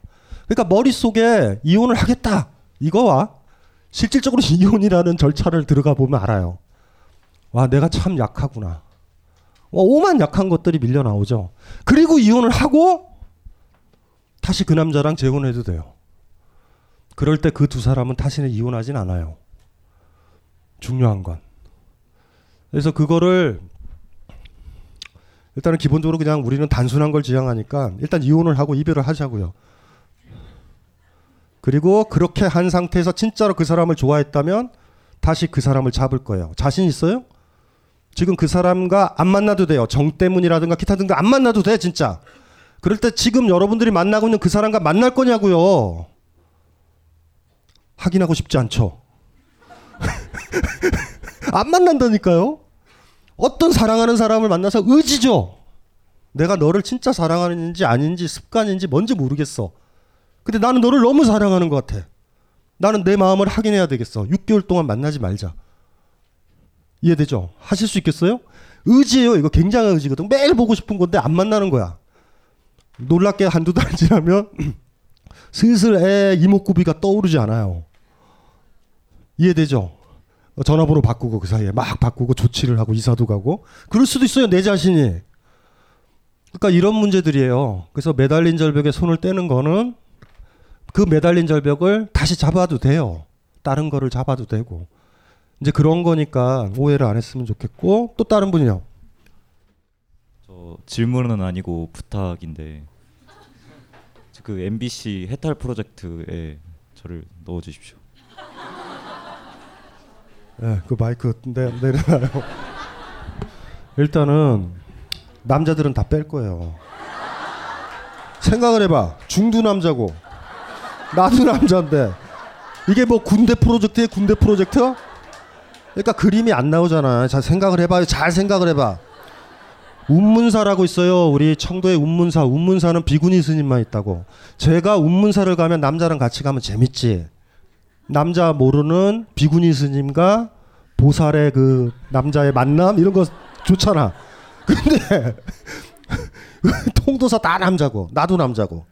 그러니까 머릿속에 이혼을 하겠다 이거와 실질적으로 [LAUGHS] 이혼이라는 절차를 들어가 보면 알아요. 와 내가 참 약하구나. 와, 오만 약한 것들이 밀려 나오죠. 그리고 이혼을 하고 다시 그 남자랑 재혼해도 돼요. 그럴 때 그 두 사람은 다시는 이혼하진 않아요. 중요한 건. 그래서 그거를 일단은 기본적으로 그냥 우리는 단순한 걸 지향하니까 일단 이혼을 하고 이별을 하자고요. 그리고 그렇게 한 상태에서 진짜로 그 사람을 좋아했다면 다시 그 사람을 잡을 거예요. 자신 있어요? 지금 그 사람과 안 만나도 돼요. 정 때문이라든가 기타 등등 안 만나도 돼, 진짜. 그럴 때 지금 여러분들이 만나고 있는 그 사람과 만날 거냐고요. 확인하고 싶지 않죠. [LAUGHS] 안 만난다니까요. 어떤 사랑하는 사람을 만나서 의지죠. 내가 너를 진짜 사랑하는지 아닌지 습관인지 뭔지 모르겠어. 근데 나는 너를 너무 사랑하는 것 같아. 나는 내 마음을 확인해야 되겠어. 6개월 동안 만나지 말자. 이해되죠? 하실 수 있겠어요? 의지예요. 이거 굉장한 의지거든. 매일 보고 싶은 건데 안 만나는 거야. 놀랍게 한두 달 [LAUGHS] 지나면 [CLEARS THROAT] 슬슬 애 이목구비가 떠오르지 않아요. 이해되죠? 어, 전화번호 바꾸고 그 사이에 막 바꾸고 조치를 하고 이사도 가고 그럴 수도 있어요. 내 자신이. 그러니까 이런 문제들이에요. 그래서 매달린 절벽에 손을 떼는 거는 그 매달린 절벽을 다시 잡아도 돼요. 다른 거를 잡아도 되고. 이제 그런 거니까 오해를 안 했으면 좋겠고 또 다른 분이요. 저 질문은 아니고 부탁인데 그 MBC 해탈 프로젝트에 저를 넣어 주십시오. 네, 그 마이크 내, 내려놔요. 일단은 남자들은 다 뺄 거예요. 생각을 해봐. 중두 남자고 나도 남자인데 이게 뭐 군대 프로젝트에 군대 프로젝트? 그러니까 그림이 안 나오잖아. 잘 생각을 해봐요. 잘 생각을 해봐. 운문사라고 있어요. 우리 청도에 운문사. 운문사는 비구니 스님만 있다고. 제가 운문사를 가면 남자랑 같이 가면 재밌지. 남자 모르는 비구니 스님과 보살의 그 남자의 만남 이런 거 좋잖아. 근데 [LAUGHS] 통도사 다 남자고 나도 남자고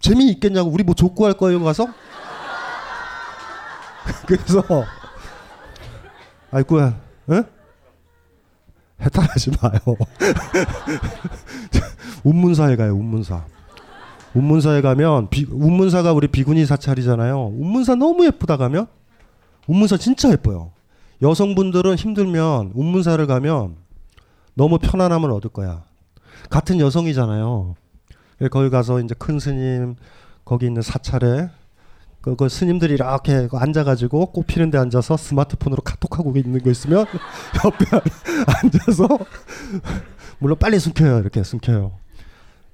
재미 있겠냐고 우리 뭐 족구할 거예요 가서? [LAUGHS] 그래서 아이고야, 에? 해탈하지 마요. [LAUGHS] 운문사에 가요, 운문사. 운문사에 가면 비, 운문사가 우리 비구니 사찰이잖아요. 운문사 너무 예쁘다 가면 운문사 진짜 예뻐요. 여성분들은 힘들면 운문사를 가면 너무 편안함을 얻을 거야. 같은 여성이잖아요. 거기 가서 이제 큰 스님 거기 있는 사찰에 그, 그 스님들이 이렇게 앉아가지고 꽃 피는 데 앉아서 스마트폰으로 카톡하고 있는 거 있으면 [LAUGHS] 옆에 앉아서 물론 빨리 숨겨요 이렇게 숨겨요.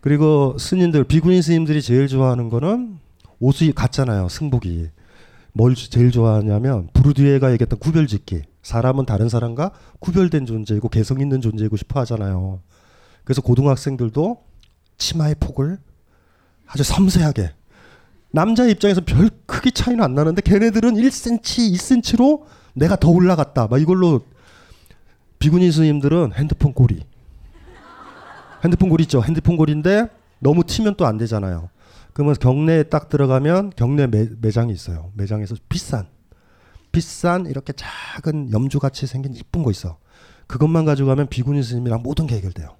그리고 스님들 비구니 스님들이 제일 좋아하는 거는 옷이 같잖아요 승복이 뭘 제일 좋아하냐면 부르디에가 얘기했던 구별짓기 사람은 다른 사람과 구별된 존재이고 개성 있는 존재이고 싶어 하잖아요. 그래서 고등학생들도 치마의 폭을 아주 섬세하게 남자 입장에서 별 크기 차이는 안 나는데 걔네들은 1cm, 2cm로 내가 더 올라갔다. 막 이걸로 비구니 스님들은 핸드폰 고리. 핸드폰 고리 있죠. 핸드폰 고리인데 너무 튀면 또 안 되잖아요. 그러면 경내에 딱 들어가면 경내 매, 매장이 있어요. 매장에서 비싼 비싼 이렇게 작은 염주 같이 생긴 이쁜 거 있어. 그것만 가져가면 비구니 스님이랑 모든 게 해결돼요.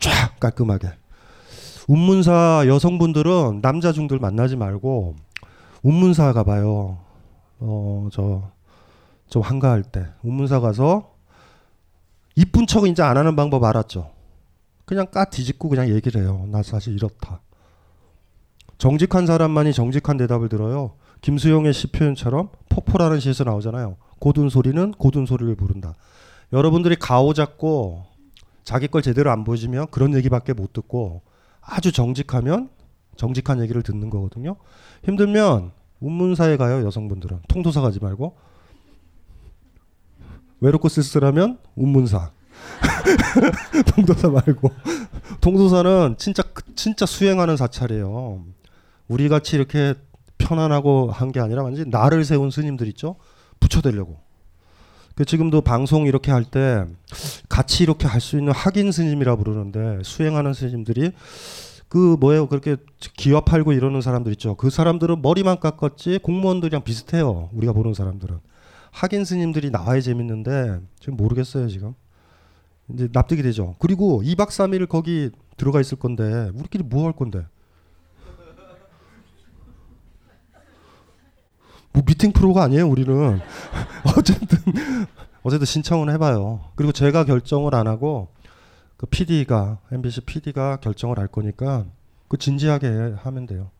쫙 깔끔하게. 운문사 여성분들은 남자 중들 만나지 말고 운문사 가봐요. 어 저 좀 한가할 때 운문사 가서 이쁜 척은 이제 안 하는 방법 알았죠. 그냥 까 뒤집고 그냥 얘기를 해요. 나 사실 이렇다. 정직한 사람만이 정직한 대답을 들어요. 김수영의 시 표현처럼 포포라는 시에서 나오잖아요. 고든 소리는 고든 소리를 부른다. 여러분들이 가오 잡고 자기 걸 제대로 안 보여주면 그런 얘기밖에 못 듣고 아주 정직하면 정직한 얘기를 듣는 거거든요. 힘들면 운문사에 가요 여성분들은 통도사 가지 말고 외롭고 쓸쓸하면 운문사 [LAUGHS] 통도사 말고 통도사는 진짜 진짜 수행하는 사찰이에요. 우리 같이 이렇게 편안하고 한 게 아니라 완전 나를 세운 스님들 있죠. 붙여대려고. 그 지금도 방송 이렇게 할 때 같이 이렇게 할 수 있는 학인 스님이라 부르는데 수행하는 스님들이 그 뭐예요 그렇게 기와 팔고 이러는 사람들 있죠. 그 사람들은 머리만 깎았지 공무원들이랑 비슷해요. 우리가 보는 사람들은 학인 스님들이 나와야 재밌는데 지금 모르겠어요 지금. 이제 납득이 되죠. 그리고 2박 3일 거기 들어가 있을 건데 우리끼리 뭐 할 건데? 뭐 미팅 프로가 아니에요 우리는 [LAUGHS] 어쨌든 어쨌든 신청은 해 봐요 그리고 제가 결정을 안 하고 그 PD가 MBC PD가 결정을 할 거니까 그 진지하게 하면 돼요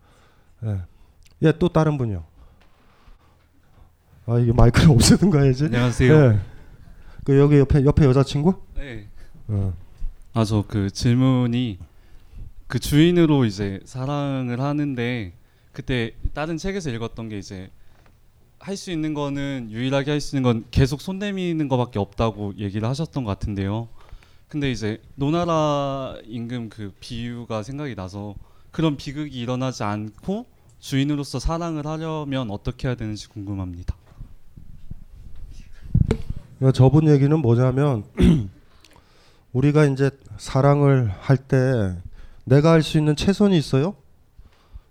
예. 예, 또 다른 분이요 아 이게 마이크를 [LAUGHS] 없애든가 해야지 안녕하세요 예. 그 여기 옆에 옆에 여자친구 네. 어. 아저 그 질문이 그 주인으로 이제 사랑을 하는데 그때 다른 책에서 읽었던 게 이제 할 수 있는 거는 유일하게 할 수 있는 건 계속 손 내미는 거밖에 없다고 얘기를 하셨던 것 같은데요. 근데 이제 노나라 임금 그 비유가 생각이 나서 그런 비극이 일어나지 않고 주인으로서 사랑을 하려면 어떻게 해야 되는지 궁금합니다. 그러니까 저분 얘기는 뭐냐면 [CLEARS THROAT] 우리가 이제 사랑을 할 때 내가 할 수 있는 최선이 있어요?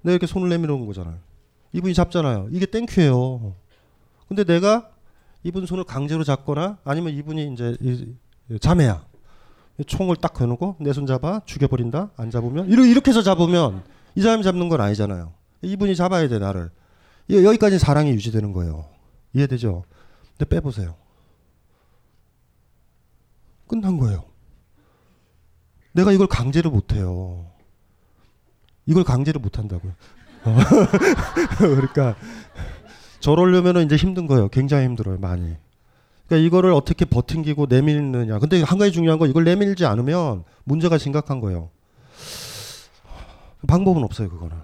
내가 이렇게 손을 내밀어 온 거잖아요. 이분이 잡잖아요. 이게 땡큐예요. 근데 내가 이분 손을 강제로 잡거나 아니면 이분이 이제 자매야. 총을 딱 겨누고 내 손 잡아 죽여버린다. 안 잡으면 이렇게 해서 잡으면 이 사람이 잡는 건 아니잖아요. 이분이 잡아야 돼 나를. 여기까지 사랑이 유지되는 거예요. 이해되죠? 근데 빼보세요. 끝난 거예요. 내가 이걸 강제로 못해요. 이걸 강제로 못한다고요. [LAUGHS] 그러니까 저러려면은 이제 힘든 거예요. 굉장히 힘들어요, 많이. 그러니까 이거를 어떻게 버팅기고 내밀느냐. 근데 한 가지 중요한 건 이걸 내밀지 않으면 문제가 심각한 거예요. 방법은 없어요, 그거는.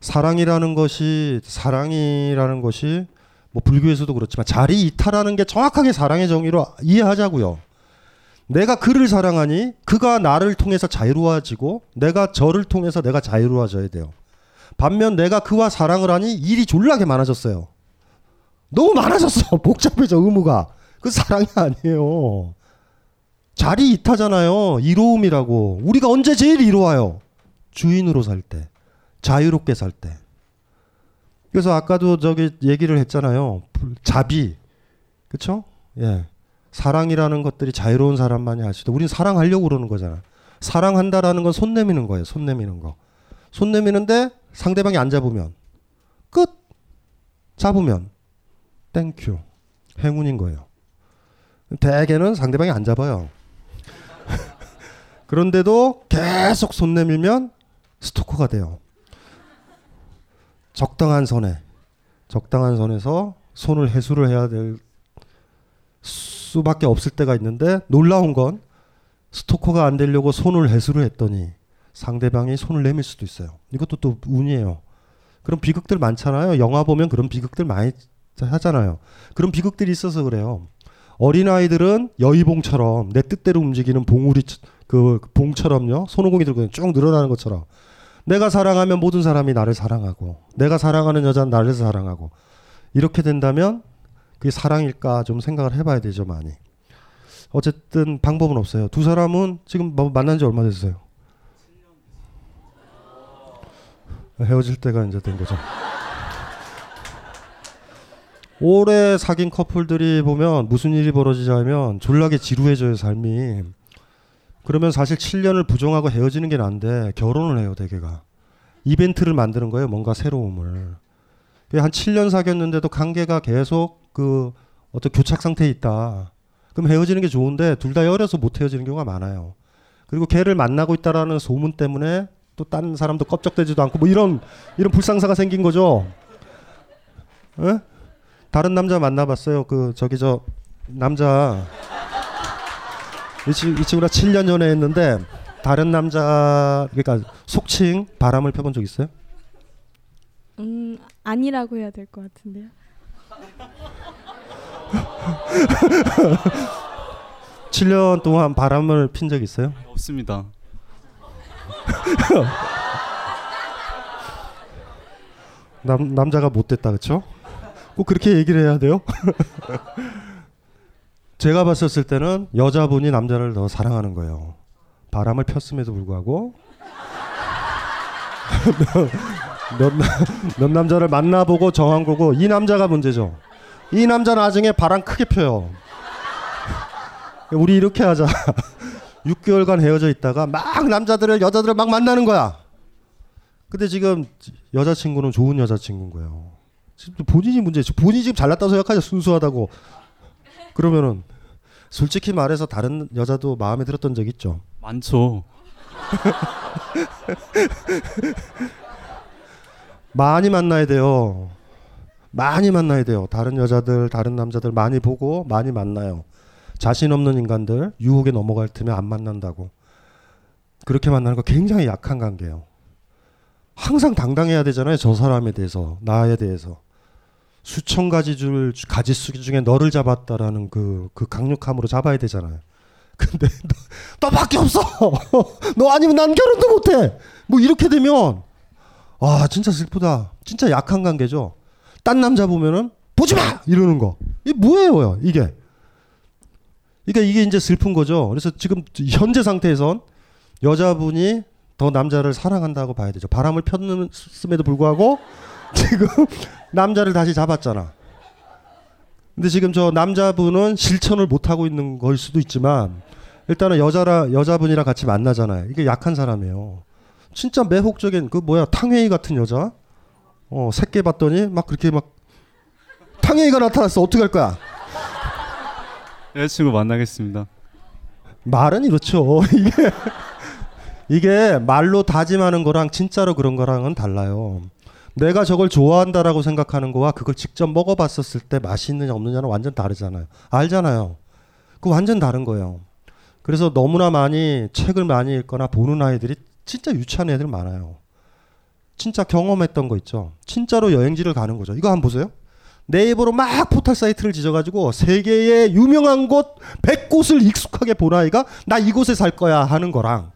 사랑이라는 것이 사랑이라는 것이 뭐 불교에서도 그렇지만 자리 이탈하는 게 정확하게 사랑의 정의로 이해하자고요. 내가 그를 사랑하니 그가 나를 통해서 자유로워지고 내가 저를 통해서 내가 자유로워져야 돼요. 반면 내가 그와 사랑을 하니 일이 졸라게 많아졌어요. 너무 많아졌어. [LAUGHS] 복잡해져 의무가. 그 사랑이 아니에요. 자리 이타잖아요. 이로움이라고. 우리가 언제 제일 이로워요? 주인으로 살 때. 자유롭게 살 때. 그래서 아까도 저기 얘기를 했잖아요. 자비. 그쵸? 예. 사랑이라는 것들이 자유로운 사람만이 할 수 있다. 우리는 사랑하려고 그러는 거잖아. 사랑한다라는 건 손 내미는 거예요. 손 내미는 거. 손 내미는데 상대방이 안 잡으면 끝. 잡으면 thank you. 행운인 거예요. 대개는 상대방이 안 잡아요. [LAUGHS] 그런데도 계속 손 내밀면 스토커가 돼요. 적당한 선에 적당한 선에서 손을 해수를 해야 될 수밖에 없을 때가 있는데 놀라운 건 스토커가 안 되려고 손을 해수를 했더니 상대방이 손을 내밀 수도 있어요. 이것도 또 운이에요. 그런 비극들 많잖아요. 영화 보면 그런 비극들 많이 하잖아요. 그런 비극들이 있어서 그래요. 어린 아이들은 여의봉처럼 내 뜻대로 움직이는 봉우리 그 봉처럼요. 손오공이 들고 쭉 늘어나는 것처럼 내가 사랑하면 모든 사람이 나를 사랑하고 내가 사랑하는 여자는 나를 사랑하고 이렇게 된다면 그게 사랑일까 좀 생각을 해봐야 되죠 많이. 어쨌든 방법은 없어요. 두 사람은 지금 뭐 만난 지 얼마 됐어요? 헤어질 때가 이제 된 거죠. 오래 사귄 커플들이 보면 무슨 일이 벌어지자면 졸라게 지루해져요 삶이. 그러면 사실 7년을 부정하고 헤어지는 게 난데 결혼을 해요 대개가. 이벤트를 만드는 거예요 뭔가 새로움을. 한 7년 사귀었는데도 관계가 계속 그 어떤 교착 상태에 있다. 그럼 헤어지는 게 좋은데 둘다 어려서 못 헤어지는 경우가 많아요. 그리고 걔를 만나고 있다라는 소문 때문에 또 다른 사람도 껍적대지도 않고 뭐 이런 이런 불상사가 생긴 거죠. 에? 다른 남자 만나봤어요. 그 저기 저 남자 이, 친, 이 친구랑 7년 연애했는데 다른 남자 그러니까 속칭 바람을 펴본 적 있어요? 음 아니라고 해야 될 것 같은데요. [LAUGHS] 7년 동안 바람을 핀 적 있어요? 없습니다. [LAUGHS] 남 남자가 못 됐다 그렇죠? 꼭 그렇게 얘기를 해야 돼요? [LAUGHS] 제가 봤었을 때는 여자분이 남자를 더 사랑하는 거예요. 바람을 폈음에도 불구하고 몇, 몇 남자를 만나보고 정한 거고 이 남자가 문제죠. 이 남자 나중에 바람 크게 펴요. 우리 이렇게 하자. [LAUGHS] 6개월간 헤어져 있다가 막 남자들을 여자들을 막 만나는 거야. 근데 지금 여자친구는 좋은 여자친구인 거예요. 지금 본인이 문제. 본인이 지금 잘났다고 생각하죠. 순수하다고. 그러면은 솔직히 말해서 다른 여자도 마음에 들었던 적 있죠. 많죠. [LAUGHS] 많이 만나야 돼요. 많이 만나야 돼요. 다른 여자들, 다른 남자들 많이 보고 많이 만나요. 자신 없는 인간들 유혹에 넘어갈 테면 안 만난다고. 그렇게 만나는 거 굉장히 약한 관계예요. 항상 당당해야 되잖아요. 저 사람에 대해서, 나에 대해서. 수천 가지 줄 가지수 중에 너를 잡았다라는 그, 그 강력함으로 잡아야 되잖아요. 근데 너, 너밖에 없어. [LAUGHS] 너 아니면 난 결혼도 못해. 뭐 이렇게 되면 아 진짜 슬프다. 진짜 약한 관계죠. 딴 남자 보면은 보지 마 이러는 거. 이게 뭐예요, 이게? 그러니까 이게 이제 슬픈 거죠. 그래서 지금 현재 상태에선 여자분이 더 남자를 사랑한다고 봐야 되죠. 바람을 폈음에도 불구하고 [LAUGHS] 지금 남자를 다시 잡았잖아. 근데 지금 저 남자분은 실천을 못 하고 있는 걸 수도 있지만 일단은 여자라 여자분이랑 같이 만나잖아요. 이게 약한 사람이에요. 진짜 매혹적인 그 뭐야 탕웨이 같은 여자. 어 새끼 봤더니 막 그렇게 막 탕웨이가 나타났어. 어떻게 할 거야? 여자친구 만나겠습니다. 말은 이렇죠. [LAUGHS] 이게 이게 말로 다짐하는 거랑 진짜로 그런 거랑은 달라요. 내가 저걸 좋아한다라고 생각하는 거와 그걸 직접 먹어봤었을 때 맛이 있느냐 없느냐는 완전 다르잖아요. 알잖아요. 그 완전 다른 거예요. 그래서 너무나 많이 책을 많이 읽거나 보는 아이들이 진짜 유치한 애들 많아요. 진짜 경험했던 거 있죠. 진짜로 여행지를 가는 거죠. 이거 한번 보세요. 네이버로 막 포털 사이트를 지져가지고 세계의 유명한 곳 100곳을 익숙하게 본 아이가 나 이곳에 살 거야 하는 거랑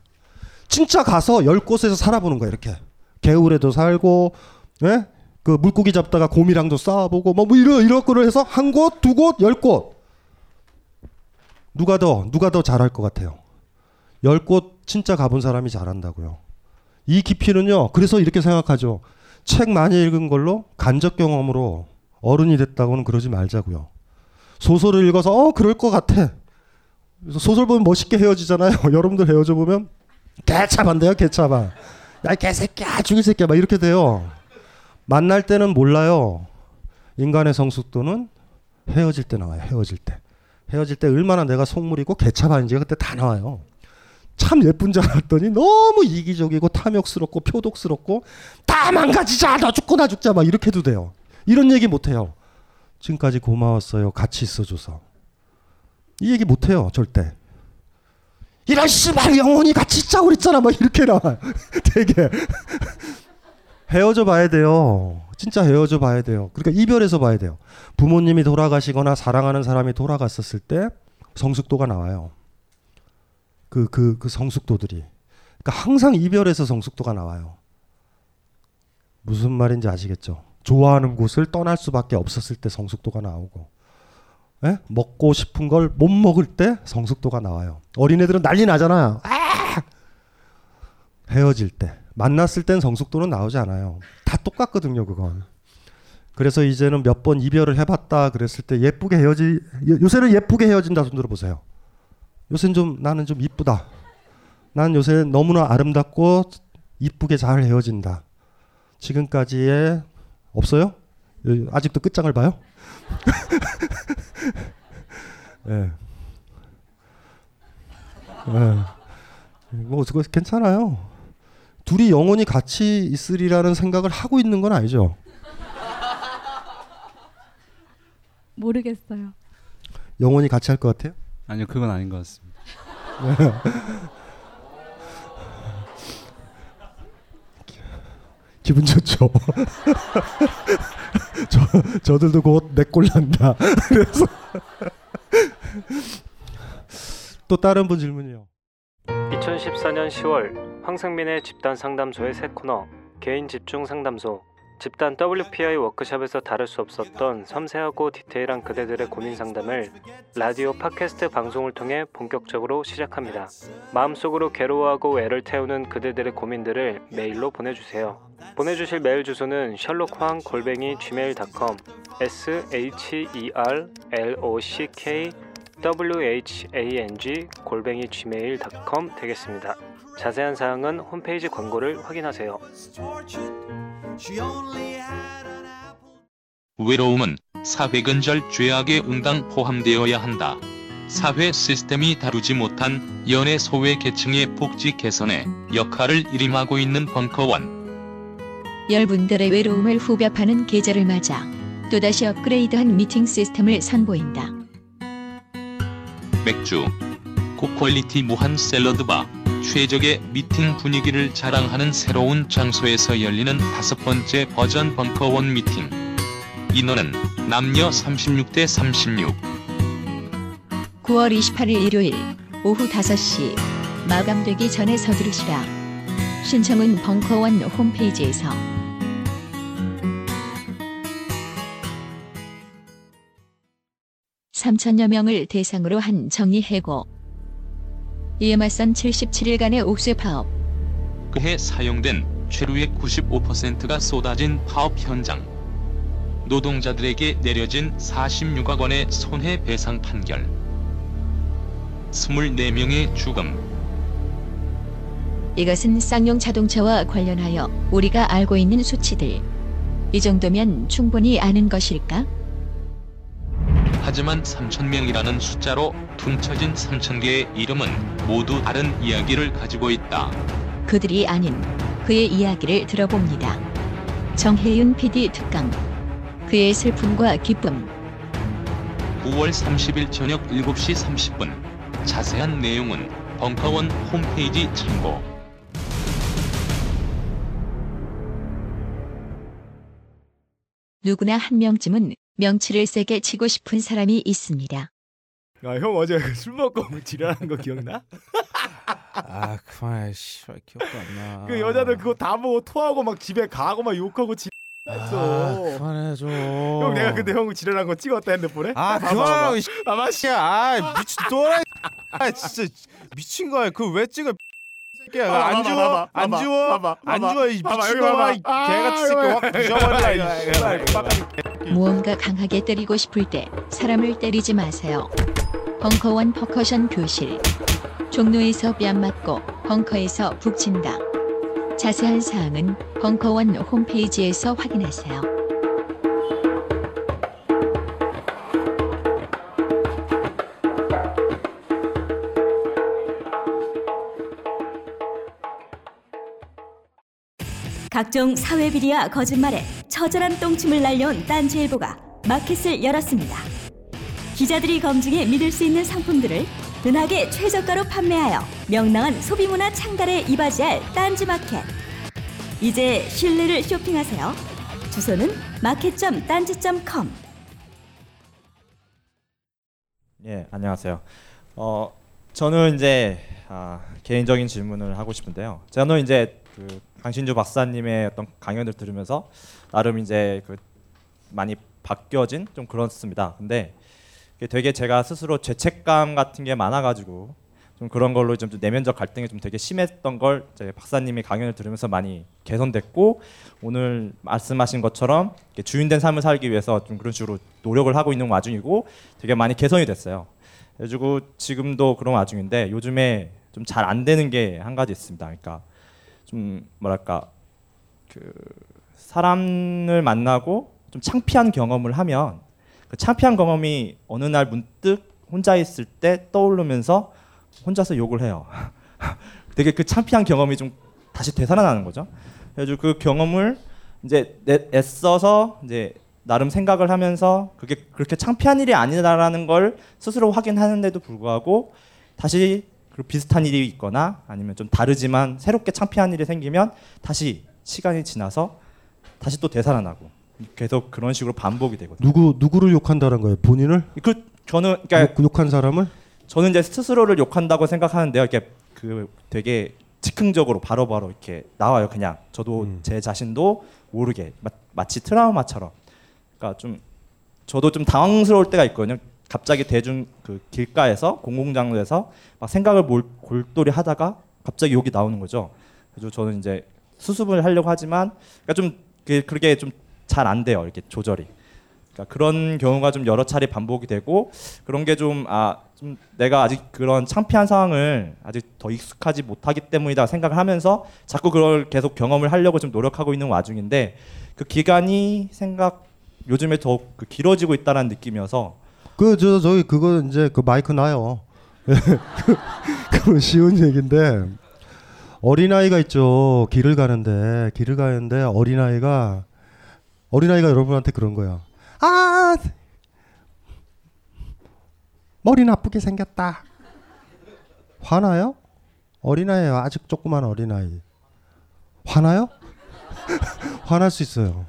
진짜 가서 10곳에서 살아보는 거야 이렇게 개울에도 살고 예? 그 물고기 잡다가 곰이랑도 싸워보고 뭐, 뭐 이런 이런 거를 해서 한 곳, 두 곳, 열 곳 누가 더 누가 더 잘할 것 같아요. 열 곳 진짜 가본 사람이 잘한다고요. 이 깊이는요. 그래서 이렇게 생각하죠. 책 많이 읽은 걸로 간접 경험으로 어른이 됐다고는 그러지 말자고요. 소설을 읽어서 어 그럴 것 같아. 그래서 소설 보면 멋있게 헤어지잖아요. [LAUGHS] 여러분들 헤어져 보면 개차반데요, 개차반. 야 개새끼야, 죽일 새끼야, 막 이렇게 돼요. 만날 때는 몰라요. 인간의 성숙도는 헤어질 때 나와요. 헤어질 때. 헤어질 때 얼마나 내가 속물이고 개차반인지 그때 다 나와요. 참 예쁜 줄 알았더니 너무 이기적이고 탐욕스럽고 표독스럽고 다 망가지자 너 죽고 나 죽자 막 이렇게도 돼요. 이런 얘기 못 해요. 지금까지 고마웠어요. 같이 있어줘서. 이 얘기 못 해요. 절대. 이런 씨발 영혼이 같이 있자고 그랬잖아. 막 이렇게 나와요. [LAUGHS] 되게. 헤어져 봐야 돼요. 진짜 헤어져 봐야 돼요. 그러니까 이별해서 봐야 돼요. 부모님이 돌아가시거나 사랑하는 사람이 돌아갔었을 때 성숙도가 나와요. 그, 그, 그 성숙도들이. 그러니까 항상 이별해서 성숙도가 나와요. 무슨 말인지 아시겠죠? 좋아하는 곳을 떠날 수밖에 없었을 때 성숙도가 나오고, 예? 먹고 싶은 걸 못 먹을 때 성숙도가 나와요. 어린애들은 난리 나잖아요. 아! 헤어질 때. 만났을 땐 성숙도는 나오지 않아요. 다 똑같거든요, 그건. 그래서 이제는 몇 번 이별을 해봤다 그랬을 때 예쁘게 헤어지, 요새는 예쁘게 헤어진다 손 들어보세요. 요새는 좀 나는 좀 이쁘다. 난 요새 너무나 아름답고 이쁘게 잘 헤어진다. 지금까지의 없어요? 아직도 끝장을 봐요? [LAUGHS] 예. 예. 뭐 그거 괜찮아요. 둘이 영원히 같이 있으리라는 생각을 하고 있는 건 아니죠. 모르겠어요. 영원히 같이 할 것 같아요? 아니요, 그건 아닌 것 같습니다. [LAUGHS] 기분 좋죠. [LAUGHS] 저 저들도 곧 내꼴 난다. 그래서 [LAUGHS] 또 다른 분 질문이요. 2014년 10월 황승민의 집단 상담소의 새 코너 개인 집중 상담소 집단 WPI 워크숍에서 다룰 수 없었던 섬세하고 디테일한 그대들의 고민 상담을 라디오 팟캐스트 방송을 통해 본격적으로 시작합니다. 마음속으로 괴로워하고 애를 태우는 그대들의 고민들을 메일로 보내주세요. 보내주실 메일 주소는 셜록황 골뱅이 gmail.com s h e r l o c k whang 골뱅이 gmail.com 되겠습니다. 자세한 사항은 홈페이지 광고를 확인하세요. 외로움은 사회 근절 죄악의 응당 포함되어야 한다. 사회 시스템이 다루지 못한 연애 소외 계층의 복지 개선에 역할을 일임하고 있는 벙커원. 열분들의 외로움을 후벼파는 계절을 맞아 또다시 업그레이드한 미팅 시스템을 선보인다. 맥주, 고퀄리티 무한 샐러드바, 최적의 미팅 분위기를 자랑하는 새로운 장소에서 열리는 다섯 번째 버전 벙커원 미팅. 인원은 남녀 36대 36. 9월 28일 일요일 오후 5시 마감되기 전에 서두르시라. 신청은 벙커원 홈페이지에서. (3천여 명을 대상으로 한 정의해고) 이에 맞선 77일간의 옥쇄 파업. 그해 사용된 최루의 95%가 쏟아진 파업 현장. 노동자들에게 내려진 46억 원의 손해배상 판결. 24명의 죽음. 이것은 쌍용 자동차와 관련하여 우리가 알고 있는 수치들. 이 정도면 충분히 아는 것일까? 하지만 3천명이라는 숫자로 퉁쳐진 3천개의 이름은 모두 다른 이야기를 가지고 있다. 그들이 아닌 그의 이야기를 들어봅니다. 정혜윤 PD 특강. 그의 슬픔과 기쁨. 9월 30일 저녁 7시 30분. 자세한 내용은 벙커원 홈페이지 참고. 누구나 한 명쯤은 명치를 세게 치고 싶은 사람이 있습니다. 아, 형 어제 술 먹고 지랄한 거 기억나? 아 그만 씨발 기억도 안 나. 그 여자들 그거 다 보고 토하고 막 집에 가고 막 욕하고 지. 아, 그만해 좀. 형 내가 근데 형 지랄한 거 찍었다 핸드폰에? 아 그만하고 봐봐. 이 봐봐 씨야. 아 미친 또라이. 아 진짜 미친 거야. 그 왜 찍어? 새끼야. 봐봐, 안? 봐봐, 안? 봐봐, 안. 주워 이 미친 놈아. 봐봐. 이 개같은 새끼 확. 아이고, 이 씨발 빡가지. 무언가 강하게 때리고 싶을 때 사람을 때리지 마세요. 벙커원 퍼커션 교실. 종로에서 뺨 맞고 벙커에서 북친다. 자세한 사항은 벙커원 홈페이지에서 확인하세요. 각종 사회 비리와 거짓말에 처절한 똥침을 날려온 딴지일보가 마켓을 열었습니다. 기자들이 검증해 믿을 수 있는 상품들을 은하계 최저가로 판매하여 명랑한 소비문화 창달에 이바지할 딴지마켓. 이제 신뢰를 쇼핑하세요. 주소는 마켓.딴지.com. 예, 안녕하세요. 어, 저는 이제 아, 개인적인 질문을 하고 싶은데요. 저는 이제 그 강신주 박사님의 어떤 강연을 들으면서 나름 이제 그 많이 바뀌어진 좀 그렇습니다. 근데 되게 제가 스스로 죄책감 같은 게 많아가지고 좀 그런 걸로 좀 내면적 갈등이 좀 되게 심했던 걸 이제 박사님의 강연을 들으면서 많이 개선됐고 오늘 말씀하신 것처럼 주인된 삶을 살기 위해서 좀 그런 식으로 노력을 하고 있는 와중이고 되게 많이 개선이 됐어요. 그래가지고 지금도 그런 와중인데 요즘에 좀 잘 안 되는 게 한 가지 있습니다. 그러니까 좀 뭐랄까 그 사람을 만나고 좀 창피한 경험을 하면 그 창피한 경험이 어느 날 문득 혼자 있을 때 떠오르면서 혼자서 욕을 해요. [LAUGHS] 되게 그 창피한 경험이 좀 다시 되살아나는 거죠. 그래서 그 경험을 이제 내- 애써서 이제 나름 생각을 하면서 그게 그렇게 창피한 일이 아니다라는 걸 스스로 확인하는데도 불구하고 다시 그 비슷한 일이 있거나 아니면 좀 다르지만 새롭게 창피한 일이 생기면 다시 시간이 지나서 다시 또 되살아나고 계속 그런 식으로 반복이 되거든요. 누구 누구를 욕한다는 거예요? 본인을? 그 저는 그러니까 욕, 욕한 사람을? 저는 이제 스스로를 욕한다고 생각하는데요. 이렇게 그 되게 즉흥적으로 바로 바로 이렇게 나와요. 그냥 저도 음. 제 자신도 모르게 마, 마치 트라우마처럼. 그러니까 좀 저도 좀 당황스러울 때가 있거든요. 갑자기 대중 그 길가에서 공공장소에서 막 생각을 몰, 골똘히 하다가 갑자기 욕이 나오는 거죠. 그래서 저는 이제 수습을 하려고 하지만 그러니까 좀 그, 그게 좀 잘 안 돼요. 이렇게 조절이. 그러니까 그런 경우가 좀 여러 차례 반복이 되고 그런 게 좀 아 좀 내가 아직 그런 창피한 상황을 아직 더 익숙하지 못하기 때문이다 생각을 하면서 자꾸 그걸 계속 경험을 하려고 좀 노력하고 있는 와중인데 그 기간이 생각 요즘에 더그 길어지고 있다는 느낌이어서 그 저 저기 그거 이제 그 마이크 나요. [LAUGHS] 그건 쉬운 얘기인데 어린아이가 있죠. 길을 가는데 길을 가는데 어린아이가 어린아이가 여러분한테 그런 거야. 아 머리 나쁘게 생겼다. 화나요? 어린아이예요. 아직 조그만 어린아이. 화나요? [LAUGHS] 화날 수 있어요.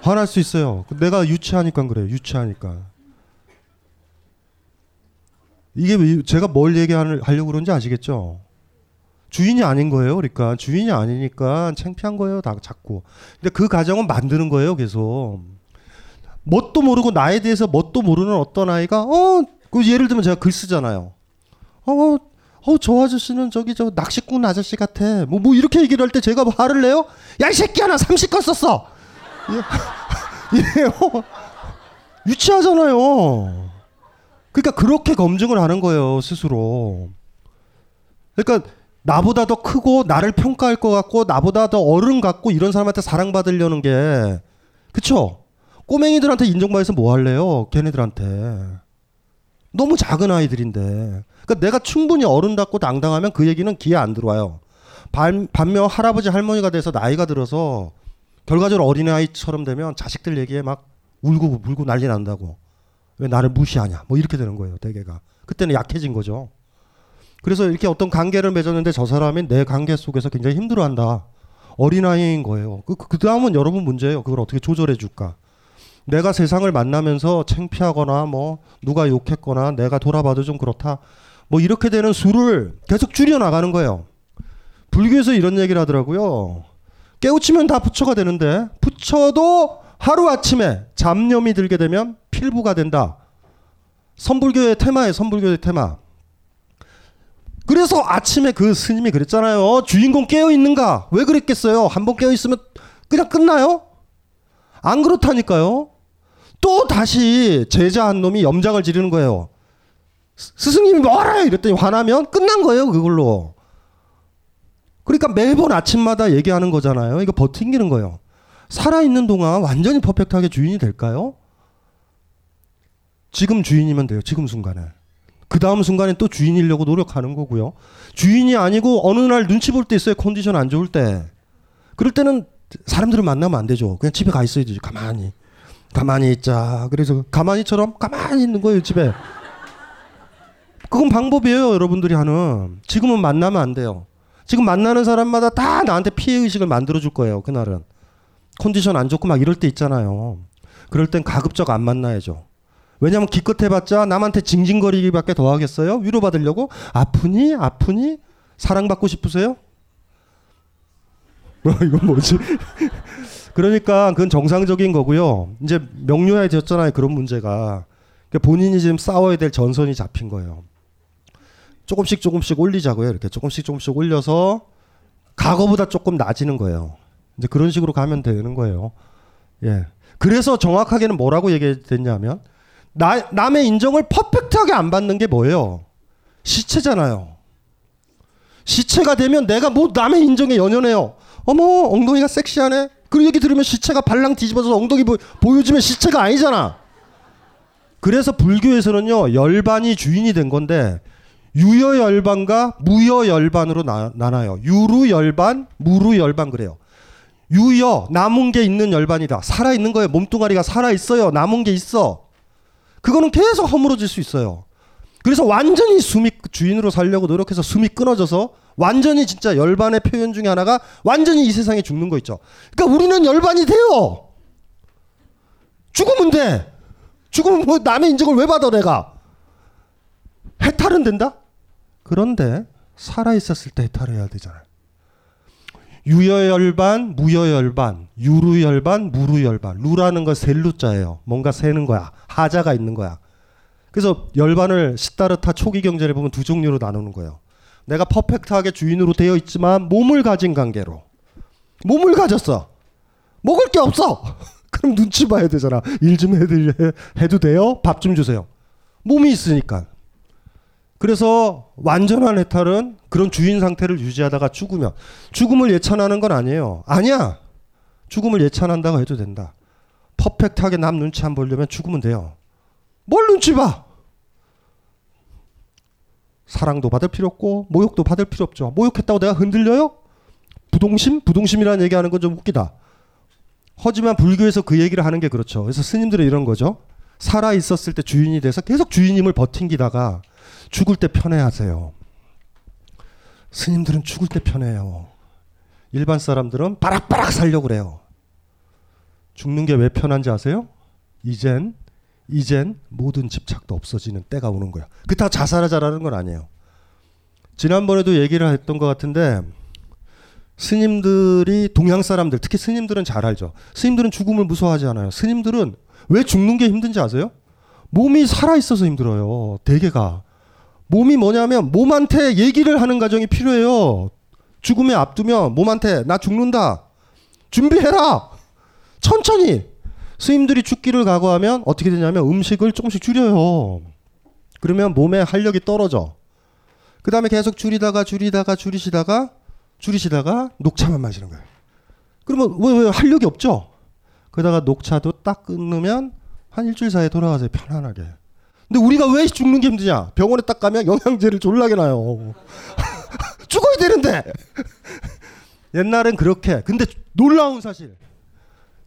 화날 수 있어요. 내가 유치하니까 그래요. 유치하니까. 이게 왜- 제가 뭘 얘기하려고 그런지 아시겠죠? 주인이 아닌 거예요. 그러니까 주인이 아니니까 창피한 거예요. 다 자꾸. 근데 그 가정은 만드는 거예요. 계속. 뭣도 모르고 나에 대해서 뭣도 모르는 어떤 아이가 어, 그 예를 들면 제가 글 쓰잖아요. 어, 어, 저 아저씨는 저기 저 낚시꾼 아저씨 같아. 뭐, 뭐 이렇게 얘기를 할 때 제가 화를 내요? 야, 이 새끼야, 나 30건 썼어! [LAUGHS] [LAUGHS] 예, 어, 유치하잖아요. 그러니까 그렇게 검증을 하는 거예요, 스스로. 그러니까 나보다 더 크고 나를 평가할 것 같고 나보다 더 어른 같고 이런 사람한테 사랑받으려는 게 그쵸? 꼬맹이들한테 인정받아서 뭐 할래요? 걔네들한테. 너무 작은 아이들인데. 그러니까 내가 충분히 어른답고 당당하면 그 얘기는 귀에 안 들어와요. 반, 반면 할아버지 할머니가 돼서 나이가 들어서 결과적으로 어린아이처럼 되면 자식들 얘기에 막 울고 울고 난리 난다고. 왜 나를 무시하냐. 뭐 이렇게 되는 거예요. 대개가. 그때는 약해진 거죠. 그래서 이렇게 어떤 관계를 맺었는데 저 사람이 내 관계 속에서 굉장히 힘들어한다. 어린아이인 거예요. 그, 그 다음은 여러분 문제예요. 그걸 어떻게 조절해 줄까. 내가 세상을 만나면서 창피하거나 뭐 누가 욕했거나 내가 돌아봐도 좀 그렇다. 뭐 이렇게 되는 수를 계속 줄여 나가는 거예요. 불교에서 이런 얘기를 하더라고요. 깨우치면 다 부처가 되는데 부처도 하루 아침에 잡념이 들게 되면 필부가 된다. 선불교의 테마에 선불교의 테마. 그래서 아침에 그 스님이 그랬잖아요. 주인공 깨어 있는가? 왜 그랬겠어요? 한번 깨어 있으면 그냥 끝나요? 안 그렇다니까요. 또 다시 제자 한 놈이 염장을 지르는 거예요. 스- 스승님이 뭐라 이랬더니 화나면 끝난 거예요, 그걸로. 그러니까 매번 아침마다 얘기하는 거잖아요. 이거 버팅기는 거예요. 살아있는 동안 완전히 퍼펙트하게 주인이 될까요? 지금 주인이면 돼요. 지금 순간에. 그 다음 순간에 또 주인이려고 노력하는 거고요. 주인이 아니고 어느 날 눈치 볼 때 있어요. 컨디션 안 좋을 때. 그럴 때는 사람들을 만나면 안 되죠. 그냥 집에 가 있어야지. 가만히. 가만히 있자. 그래서 가만히처럼 가만히 있는 거예요. 집에. 그건 방법이에요. 여러분들이 하는. 지금은 만나면 안 돼요. 지금 만나는 사람마다 다 나한테 피해 의식을 만들어 줄 거예요. 그날은. 컨디션 안 좋고 막 이럴 때 있잖아요. 그럴 땐 가급적 안 만나야죠. 왜냐면 기껏 해봤자 남한테 징징거리기밖에 더 하겠어요? 위로받으려고? 아프니? 아프니? 사랑받고 싶으세요? 어, [LAUGHS] 이건 뭐지? [LAUGHS] 그러니까 그건 정상적인 거고요. 이제 명료해졌잖아요. 그런 문제가. 그러니까 본인이 지금 싸워야 될 전선이 잡힌 거예요. 조금씩 조금씩 올리자고요. 이렇게 조금씩 조금씩 올려서 과거보다 조금 낮이는 거예요. 이제 그런 식으로 가면 되는 거예요. 예. 그래서 정확하게는 뭐라고 얘기했냐면 나, 남의 인정을 퍼펙트하게 안 받는 게 뭐예요? 시체잖아요. 시체가 되면 내가 뭐 남의 인정에 연연해요. 어머 엉덩이가 섹시하네. 그 얘기 들으면 시체가 발랑 뒤집어서 엉덩이 보, 보여주면 시체가 아니잖아. 그래서 불교에서는요 열반이 주인이 된 건데 유여 열반과 무여 열반으로 나, 나눠요. 유루 열반, 무루 열반 그래요. 유여 남은 게 있는 열반이다. 살아 있는 거예요. 몸뚱아리가 살아 있어요. 남은 게 있어. 그거는 계속 허물어질 수 있어요. 그래서 완전히 숨이 주인으로 살려고 노력해서 숨이 끊어져서 완전히 진짜 열반의 표현 중에 하나가 완전히 이 세상에 죽는 거 있죠. 그러니까 우리는 열반이 돼요. 죽으면 돼. 죽으면 뭐 남의 인정을 왜 받아 내가? 해탈은 된다? 그런데 살아 있었을 때 해탈해야 되잖아요. 유여열반, 무여열반, 유루열반, 무루열반. 루라는 건 셀루자예요. 뭔가 세는 거야. 하자가 있는 거야. 그래서 열반을 시다르타 초기 경전에 보면 두 종류로 나누는 거예요. 내가 퍼펙트하게 주인으로 되어 있지만 몸을 가진 관계로. 몸을 가졌어. 먹을 게 없어. [LAUGHS] 그럼 눈치 봐야 되잖아. 일 좀 해도 돼요? 밥 좀 주세요. 몸이 있으니까. 그래서 완전한 해탈은 그런 주인 상태를 유지하다가 죽으면 죽음을 예찬하는 건 아니에요. 아니야. 죽음을 예찬한다고 해도 된다. 퍼펙트하게 남 눈치 안 보려면 죽으면 돼요. 뭘 눈치 봐? 사랑도 받을 필요 없고 모욕도 받을 필요 없죠. 모욕했다고 내가 흔들려요? 부동심? 부동심이라는 얘기하는 건 좀 웃기다. 하지만 불교에서 그 얘기를 하는 게 그렇죠. 그래서 스님들은 이런 거죠. 살아 있었을 때 주인이 돼서 계속 주인임을 버팅기다가 죽을 때 편해하세요. 스님들은 죽을 때 편해요. 일반 사람들은 바락바락 살려고 그래요. 죽는 게 왜 편한지 아세요? 이젠 이젠 모든 집착도 없어지는 때가 오는 거야. 그렇다고 자살하자라는 건 아니에요. 지난번에도 얘기를 했던 것 같은데 스님들이 동양 사람들 특히 스님들은 잘 알죠. 스님들은 죽음을 무서워하지 않아요. 스님들은 왜 죽는 게 힘든지 아세요? 몸이 살아 있어서 힘들어요. 대개가 몸이 뭐냐면 몸한테 얘기를 하는 과정이 필요해요. 죽음에 앞두면 몸한테 나 죽는다. 준비해라. 천천히. 스님들이 죽기를 각오하면 어떻게 되냐면 음식을 조금씩 줄여요. 그러면 몸에 활력이 떨어져. 그 다음에 계속 줄이다가 줄이다가 줄이시다가 줄이시다가 녹차만 마시는 거예요. 그러면 왜, 왜 활력이 없죠? 그러다가 녹차도 딱 끊으면 한 일주일 사이에 돌아가세요. 편안하게. 근데 우리가 왜 죽는 게 힘드냐? 병원에 딱 가면 영양제를 졸라게 놔요. [LAUGHS] 죽어야 되는데. [LAUGHS] 옛날엔 그렇게. 근데 놀라운 사실.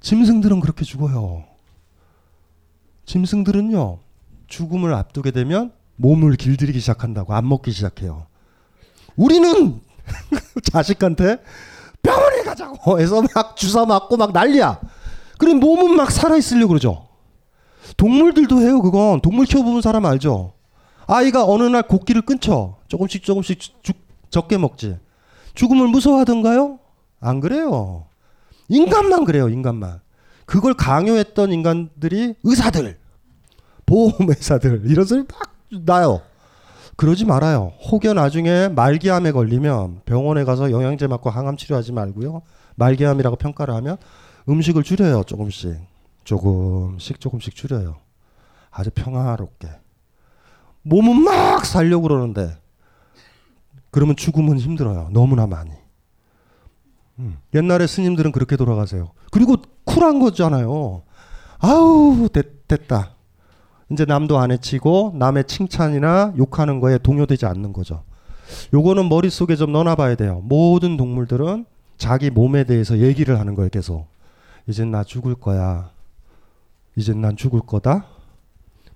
짐승들은 그렇게 죽어요. 짐승들은요. 죽음을 앞두게 되면 몸을 길들이기 시작한다고 안 먹기 시작해요. 우리는 [LAUGHS] 자식한테 병원에 가자고 해서 막 주사 맞고 막 난리야. 그럼 몸은 막 살아 있으려고 그러죠. 동물들도 해요, 그건. 동물 키워보는 사람 알죠? 아이가 어느 날 곡기를 끊죠. 조금씩 조금씩 죽, 적게 먹지. 죽음을 무서워하던가요? 안 그래요. 인간만 그래요, 인간만. 그걸 강요했던 인간들이 의사들, 보험회사들, 이런 소리 막 나요. 그러지 말아요. 혹여 나중에 말기암에 걸리면 병원에 가서 영양제 맞고 항암 치료하지 말고요. 말기암이라고 평가를 하면 음식을 줄여요. 조금씩. 조금씩 조금씩 줄여요. 아주 평화롭게. 몸은 막 살려고 그러는데 그러면 죽음은 힘들어요. 너무나 많이. 음. 옛날에 스님들은 그렇게 돌아가세요. 그리고 쿨한 거잖아요. 아우 됐, 됐다. 이제 남도 안 해치고 남의 칭찬이나 욕하는 거에 동요되지 않는 거죠. 요거는 머릿속에 좀 넣어놔봐야 돼요. 모든 동물들은 자기 몸에 대해서 얘기를 하는 거예요. 계속. 이젠 나 죽을 거야. 이젠 난 죽을 거다.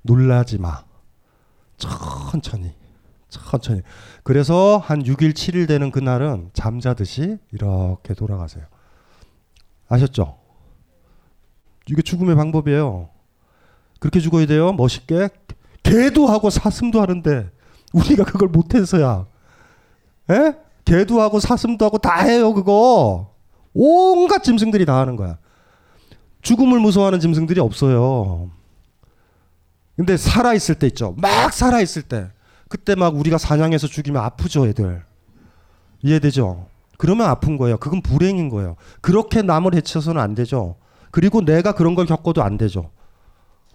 놀라지 마. 천천히. 천천히. 그래서 한 6일, 7일 되는 그날은 잠자듯이 이렇게 돌아가세요. 아셨죠? 이게 죽음의 방법이에요. 그렇게 죽어야 돼요. 멋있게. 개도 하고 사슴도 하는데 우리가 그걸 못해서야. 에? 개도 하고 사슴도 하고 다 해요, 그거. 온갖 짐승들이 다 하는 거야. 죽음을 무서워하는 짐승들이 없어요. 근데 살아있을 때 있죠. 막 살아있을 때. 그때 막 우리가 사냥해서 죽이면 아프죠, 애들. 이해되죠? 그러면 아픈 거예요. 그건 불행인 거예요. 그렇게 남을 해쳐서는 안 되죠. 그리고 내가 그런 걸 겪어도 안 되죠.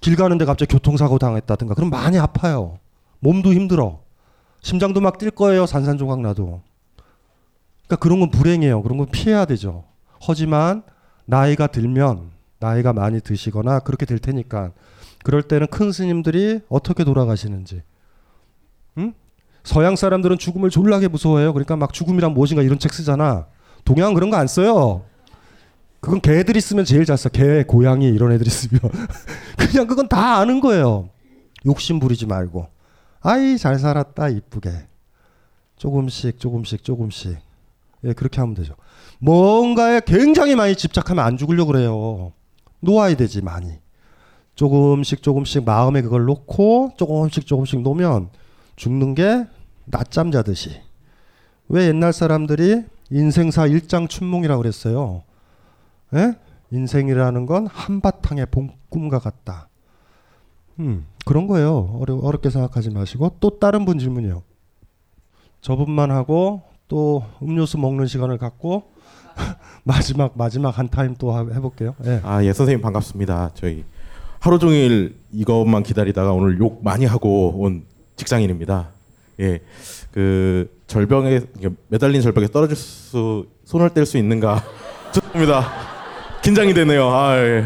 길 가는데 갑자기 교통사고 당했다든가. 그럼 많이 아파요. 몸도 힘들어. 심장도 막 뛸 거예요. 산산조각 나도. 그러니까 그런 건 불행이에요. 그런 건 피해야 되죠. 하지만 나이가 들면 나이가 많이 드시거나 그렇게 될 테니까 그럴 때는 큰 스님들이 어떻게 돌아가시는지. 응? 서양 사람들은 죽음을 졸라게 무서워해요. 그러니까 막 죽음이란 무엇인가 이런 책 쓰잖아. 동양은 그런 거 안 써요. 그건 개들이 쓰면 제일 잘 써. 개, 고양이 이런 애들이 쓰면 [LAUGHS] 그냥 그건 다 아는 거예요. 욕심 부리지 말고. 아이 잘 살았다 이쁘게. 조금씩 조금씩 조금씩. 예, 그렇게 하면 되죠. 뭔가에 굉장히 많이 집착하면 안 죽으려고 그래요. 놓아야 되지 많이. 조금씩 조금씩 마음에 그걸 놓고 조금씩 조금씩 놓으면 죽는 게 낮잠 자듯이. 왜 옛날 사람들이 인생사 일장 춘몽이라고 그랬어요. 예? 인생이라는 건 한바탕의 봄꿈과 같다. 음, 그런 거예요. 어려, 어렵게 생각하지 마시고 또 다른 분 질문이요. 저분만 하고 또 음료수 먹는 시간을 갖고 [LAUGHS] 마지막 마지막 한 타임 또 해볼게요. 예. 아, 예 선생님 반갑습니다. 저희 하루 종일 이것만 기다리다가 오늘 욕 많이 하고 온 직장인입니다. 예, 그 절벽에 매달린 절벽에 떨어질 수 손을 뗄 수 있는가? [LAUGHS] 죄송합니다. 긴장이 되네요. 아, 예.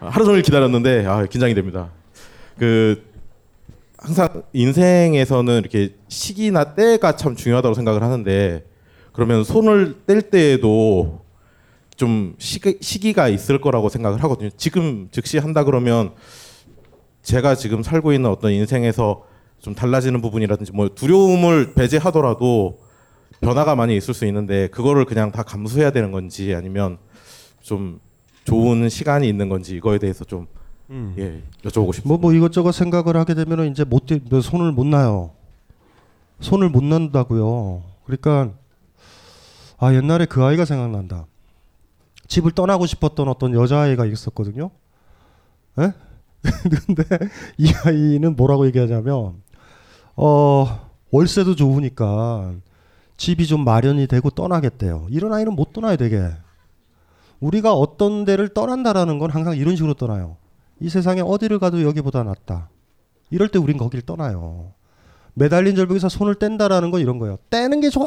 하루 종일 기다렸는데 아, 긴장이 됩니다. 그 항상 인생에서는 이렇게 시기나 때가 참 중요하다고 생각을 하는데 그러면 손을 뗄 때에도 좀 시기, 시기 가 있을 거라고 생각을 하거든요. 지금 즉시 한다 그러면 제가 지금 살고 있는 어떤 인생에서 좀 달라지는 부분이라든지 뭐 두려움을 배제하더라도 변화가 많이 있을 수 있는데 그거를 그냥 다 감수해야 되는 건지 아니면 좀 좋은 시간이 있는 건지 이거에 대해서 좀 음. 예, 여쭤보고 싶습니다. 뭐, 뭐 이것저것 생각을 하게 되면 이제 못, 떼- 뭐 손을 못 놔요. 손을 못 난다고요. 그러니까 아 옛날에 그 아이가 생각난다. 집을 떠나고 싶었던 어떤 여자아이가 있었거든요. 에? [LAUGHS] 근데 이 아이는 뭐라고 얘기하냐면 어 월세도 좋으니까 집이 좀 마련이 되고 떠나겠대요. 이런 아이는 못 떠나야 되게. 우리가 어떤 데를 떠난다라는 건 항상 이런 식으로 떠나요. 이 세상에 어디를 가도 여기보다 낫다. 이럴 때 우린 거길 떠나요. 매달린 절벽에서 손을 뗀다라는 건 이런 거예요. 떼는 게 좋아.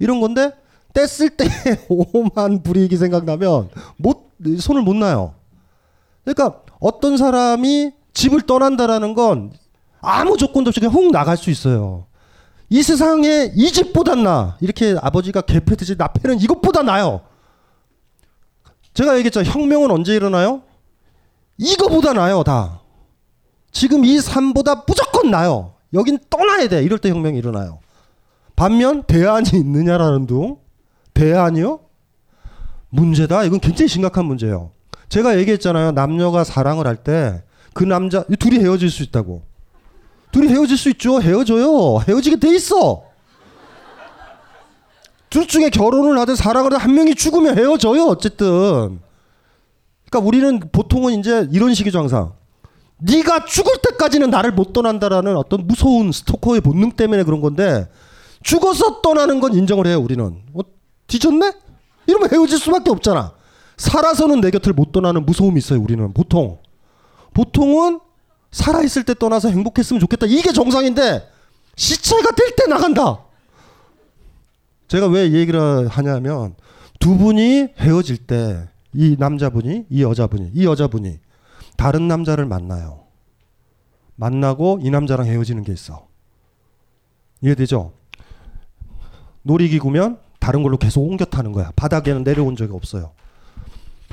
이런 건데 뗐을 때 [LAUGHS] 오만 불이익이 생각나면 못 손을 못 놔요. 그러니까 어떤 사람이 집을 떠난다라는 건 아무 조건도 없이 그냥 훅 나갈 수 있어요. 이 세상에 이 집보단 나. 이렇게 아버지가 개패듯이 나 패는 이것보다 나요. 제가 얘기했죠. 혁명은 언제 일어나요? 이거보다 나요, 다. 지금 이 삶보다 무조건 나요. 여긴 떠나야 돼. 이럴 때 혁명이 일어나요. 반면 대안이 있느냐라는 둥. 대안이요? 문제다. 이건 굉장히 심각한 문제예요. 제가 얘기했잖아요. 남녀가 사랑을 할 때 그 남자 이 둘이 헤어질 수 있다고. 둘이 헤어질 수 있죠. 헤어져요. 헤어지게 돼 있어. 둘 중에 결혼을 하든 사랑을 하든 한 명이 죽으면 헤어져요. 어쨌든. 그러니까 우리는 보통은 이제 이런 식이죠 항상. 네가 죽을 때까지는 나를 못 떠난다라는 어떤 무서운 스토커의 본능 때문에 그런 건데 죽어서 떠나는 건 인정을 해요 우리는. 어, 뒤졌네? 이러면 헤어질 수밖에 없잖아. 살아서는 내 곁을 못 떠나는 무서움이 있어요 우리는 보통. 보통은 살아 있을 때 떠나서 행복했으면 좋겠다. 이게 정상인데 시체가 될 때 나간다. 제가 왜 이 얘기를 하냐면 두 분이 헤어질 때 이 남자분이 이 여자분이 이 여자분이 다른 남자를 만나요. 만나고 이 남자랑 헤어지는 게 있어. 이해되죠? 놀이기구면 다른 걸로 계속 옮겨 타는 거야. 바닥에는 내려온 적이 없어요.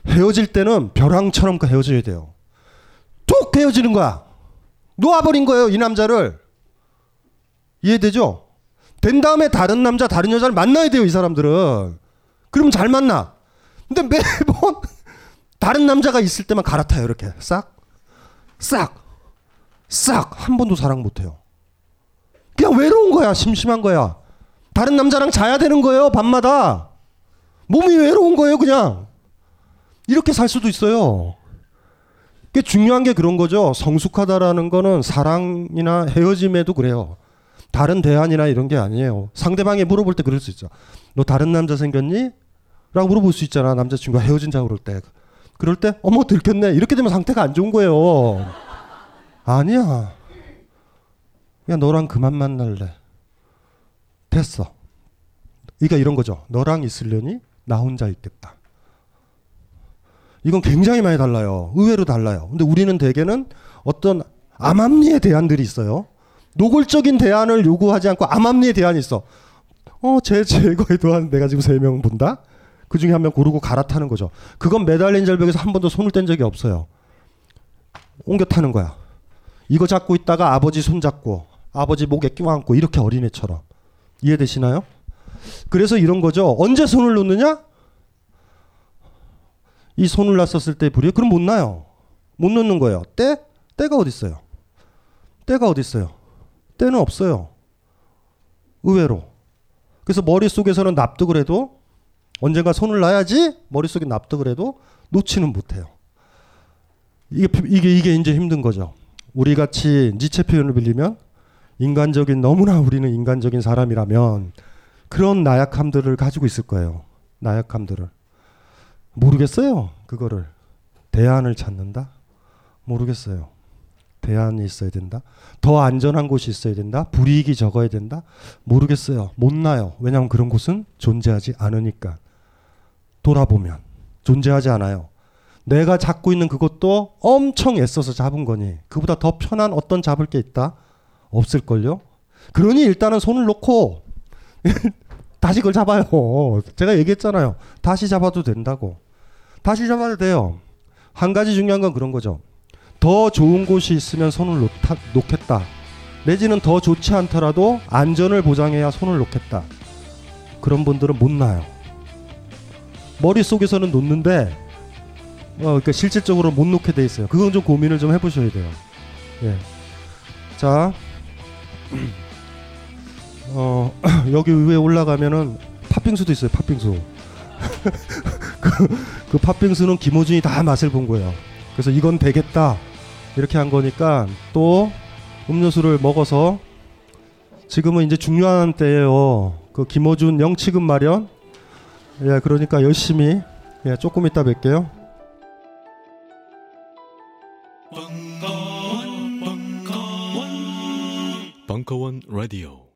헤어질 때는 벼랑처럼 헤어져야 돼요. 툭 헤어지는 거야. 놓아버린 거예요, 이 남자를. 이해되죠? 된 다음에 다른 남자, 다른 여자를 만나야 돼요, 이 사람들은. 그럼 잘 만나. 근데 매번 [LAUGHS] 다른 남자가 있을 때만 갈아타요, 이렇게. 싹, 싹, 싹. 한 번도 사랑 못 해요. 그냥 외로운 거야, 심심한 거야. 다른 남자랑 자야 되는 거예요, 밤마다. 몸이 외로운 거예요, 그냥. 이렇게 살 수도 있어요. 그 중요한 게 그런 거죠. 성숙하다라는 거는 사랑이나 헤어짐에도 그래요. 다른 대안이나 이런 게 아니에요. 상대방이 물어볼 때 그럴 수 있죠. 너 다른 남자 생겼니? 라고 물어볼 수 있잖아. 남자친구가 헤어진다 그럴 때. 그럴 때 어머 들켰네. 이렇게 되면 상태가 안 좋은 거예요. 아니야. 그냥 너랑 그만 만날래. 됐어. 그러니까 이런 거죠. 너랑 있으려니 나 혼자 있겠다. 이건 굉장히 많이 달라요. 의외로 달라요. 근데 우리는 대개는 어떤 암암리의 대안들이 있어요. 노골적인 대안을 요구하지 않고 암암리의 대안이 있어. 어, 제 제거에 도 한 내가 지금 세 명 본다? 그 중에 한 명 고르고 갈아타는 거죠. 그건 매달린 절벽에서 한 번도 손을 뗀 적이 없어요. 옮겨 타는 거야. 이거 잡고 있다가 아버지 손 잡고 아버지 목에 끼워 안고 이렇게 어린애처럼. 이해되시나요? 그래서 이런 거죠. 언제 손을 놓느냐? 이 손을 놨었을 때 불이요? 그럼 못 나요. 못 놓는 거예요. 때? 때가 어디 있어요? 때가 어디 있어요? 때는 없어요. 의외로. 그래서 머릿속에서는 납득을 해도 언젠가 손을 놔야지 머릿속에 납득을 해도 놓지는 못해요. 이게 이게 이게 이제 힘든 거죠. 우리 같이 니체 표현을 빌리면 인간적인 너무나 우리는 인간적인 사람이라면 그런 나약함들을 가지고 있을 거예요. 나약함들을. 모르겠어요. 그거를 대안을 찾는다. 모르겠어요. 대안이 있어야 된다. 더 안전한 곳이 있어야 된다. 불이익이 적어야 된다. 모르겠어요. 못 나요. 왜냐하면 그런 곳은 존재하지 않으니까. 돌아보면 존재하지 않아요. 내가 잡고 있는 그것도 엄청 애써서 잡은 거니 그보다 더 편한 어떤 잡을 게 있다? 없을걸요? 그러니 일단은 손을 놓고 [LAUGHS] 다시 그걸 잡아요. 제가 얘기했잖아요. 다시 잡아도 된다고. 다시 잡아도 돼요. 한 가지 중요한 건 그런 거죠. 더 좋은 곳이 있으면 손을 놓다, 놓겠다. 내지는 더 좋지 않더라도 안전을 보장해야 손을 놓겠다. 그런 분들은 못 나요. 머릿속에서는 놓는데 어, 그러니까 실질적으로 못 놓게 돼 있어요. 그건 좀 고민을 좀 해보셔야 돼요. 예. 자, 어, [CLEARS THROAT] 여기 위에 올라가면은 팥빙수도 있어요. 팥빙수. [LAUGHS] 그, 그 팥빙수는 김호준이 다 맛을 본 거예요. 그래서 이건 되겠다 이렇게 한 거니까 또 음료수를 먹어서 지금은 이제 중요한 때예요. 그 김호준 영치금 마련. 예, 그러니까 열심히 예, 조금 이따 뵐게요. 벙커원 라디오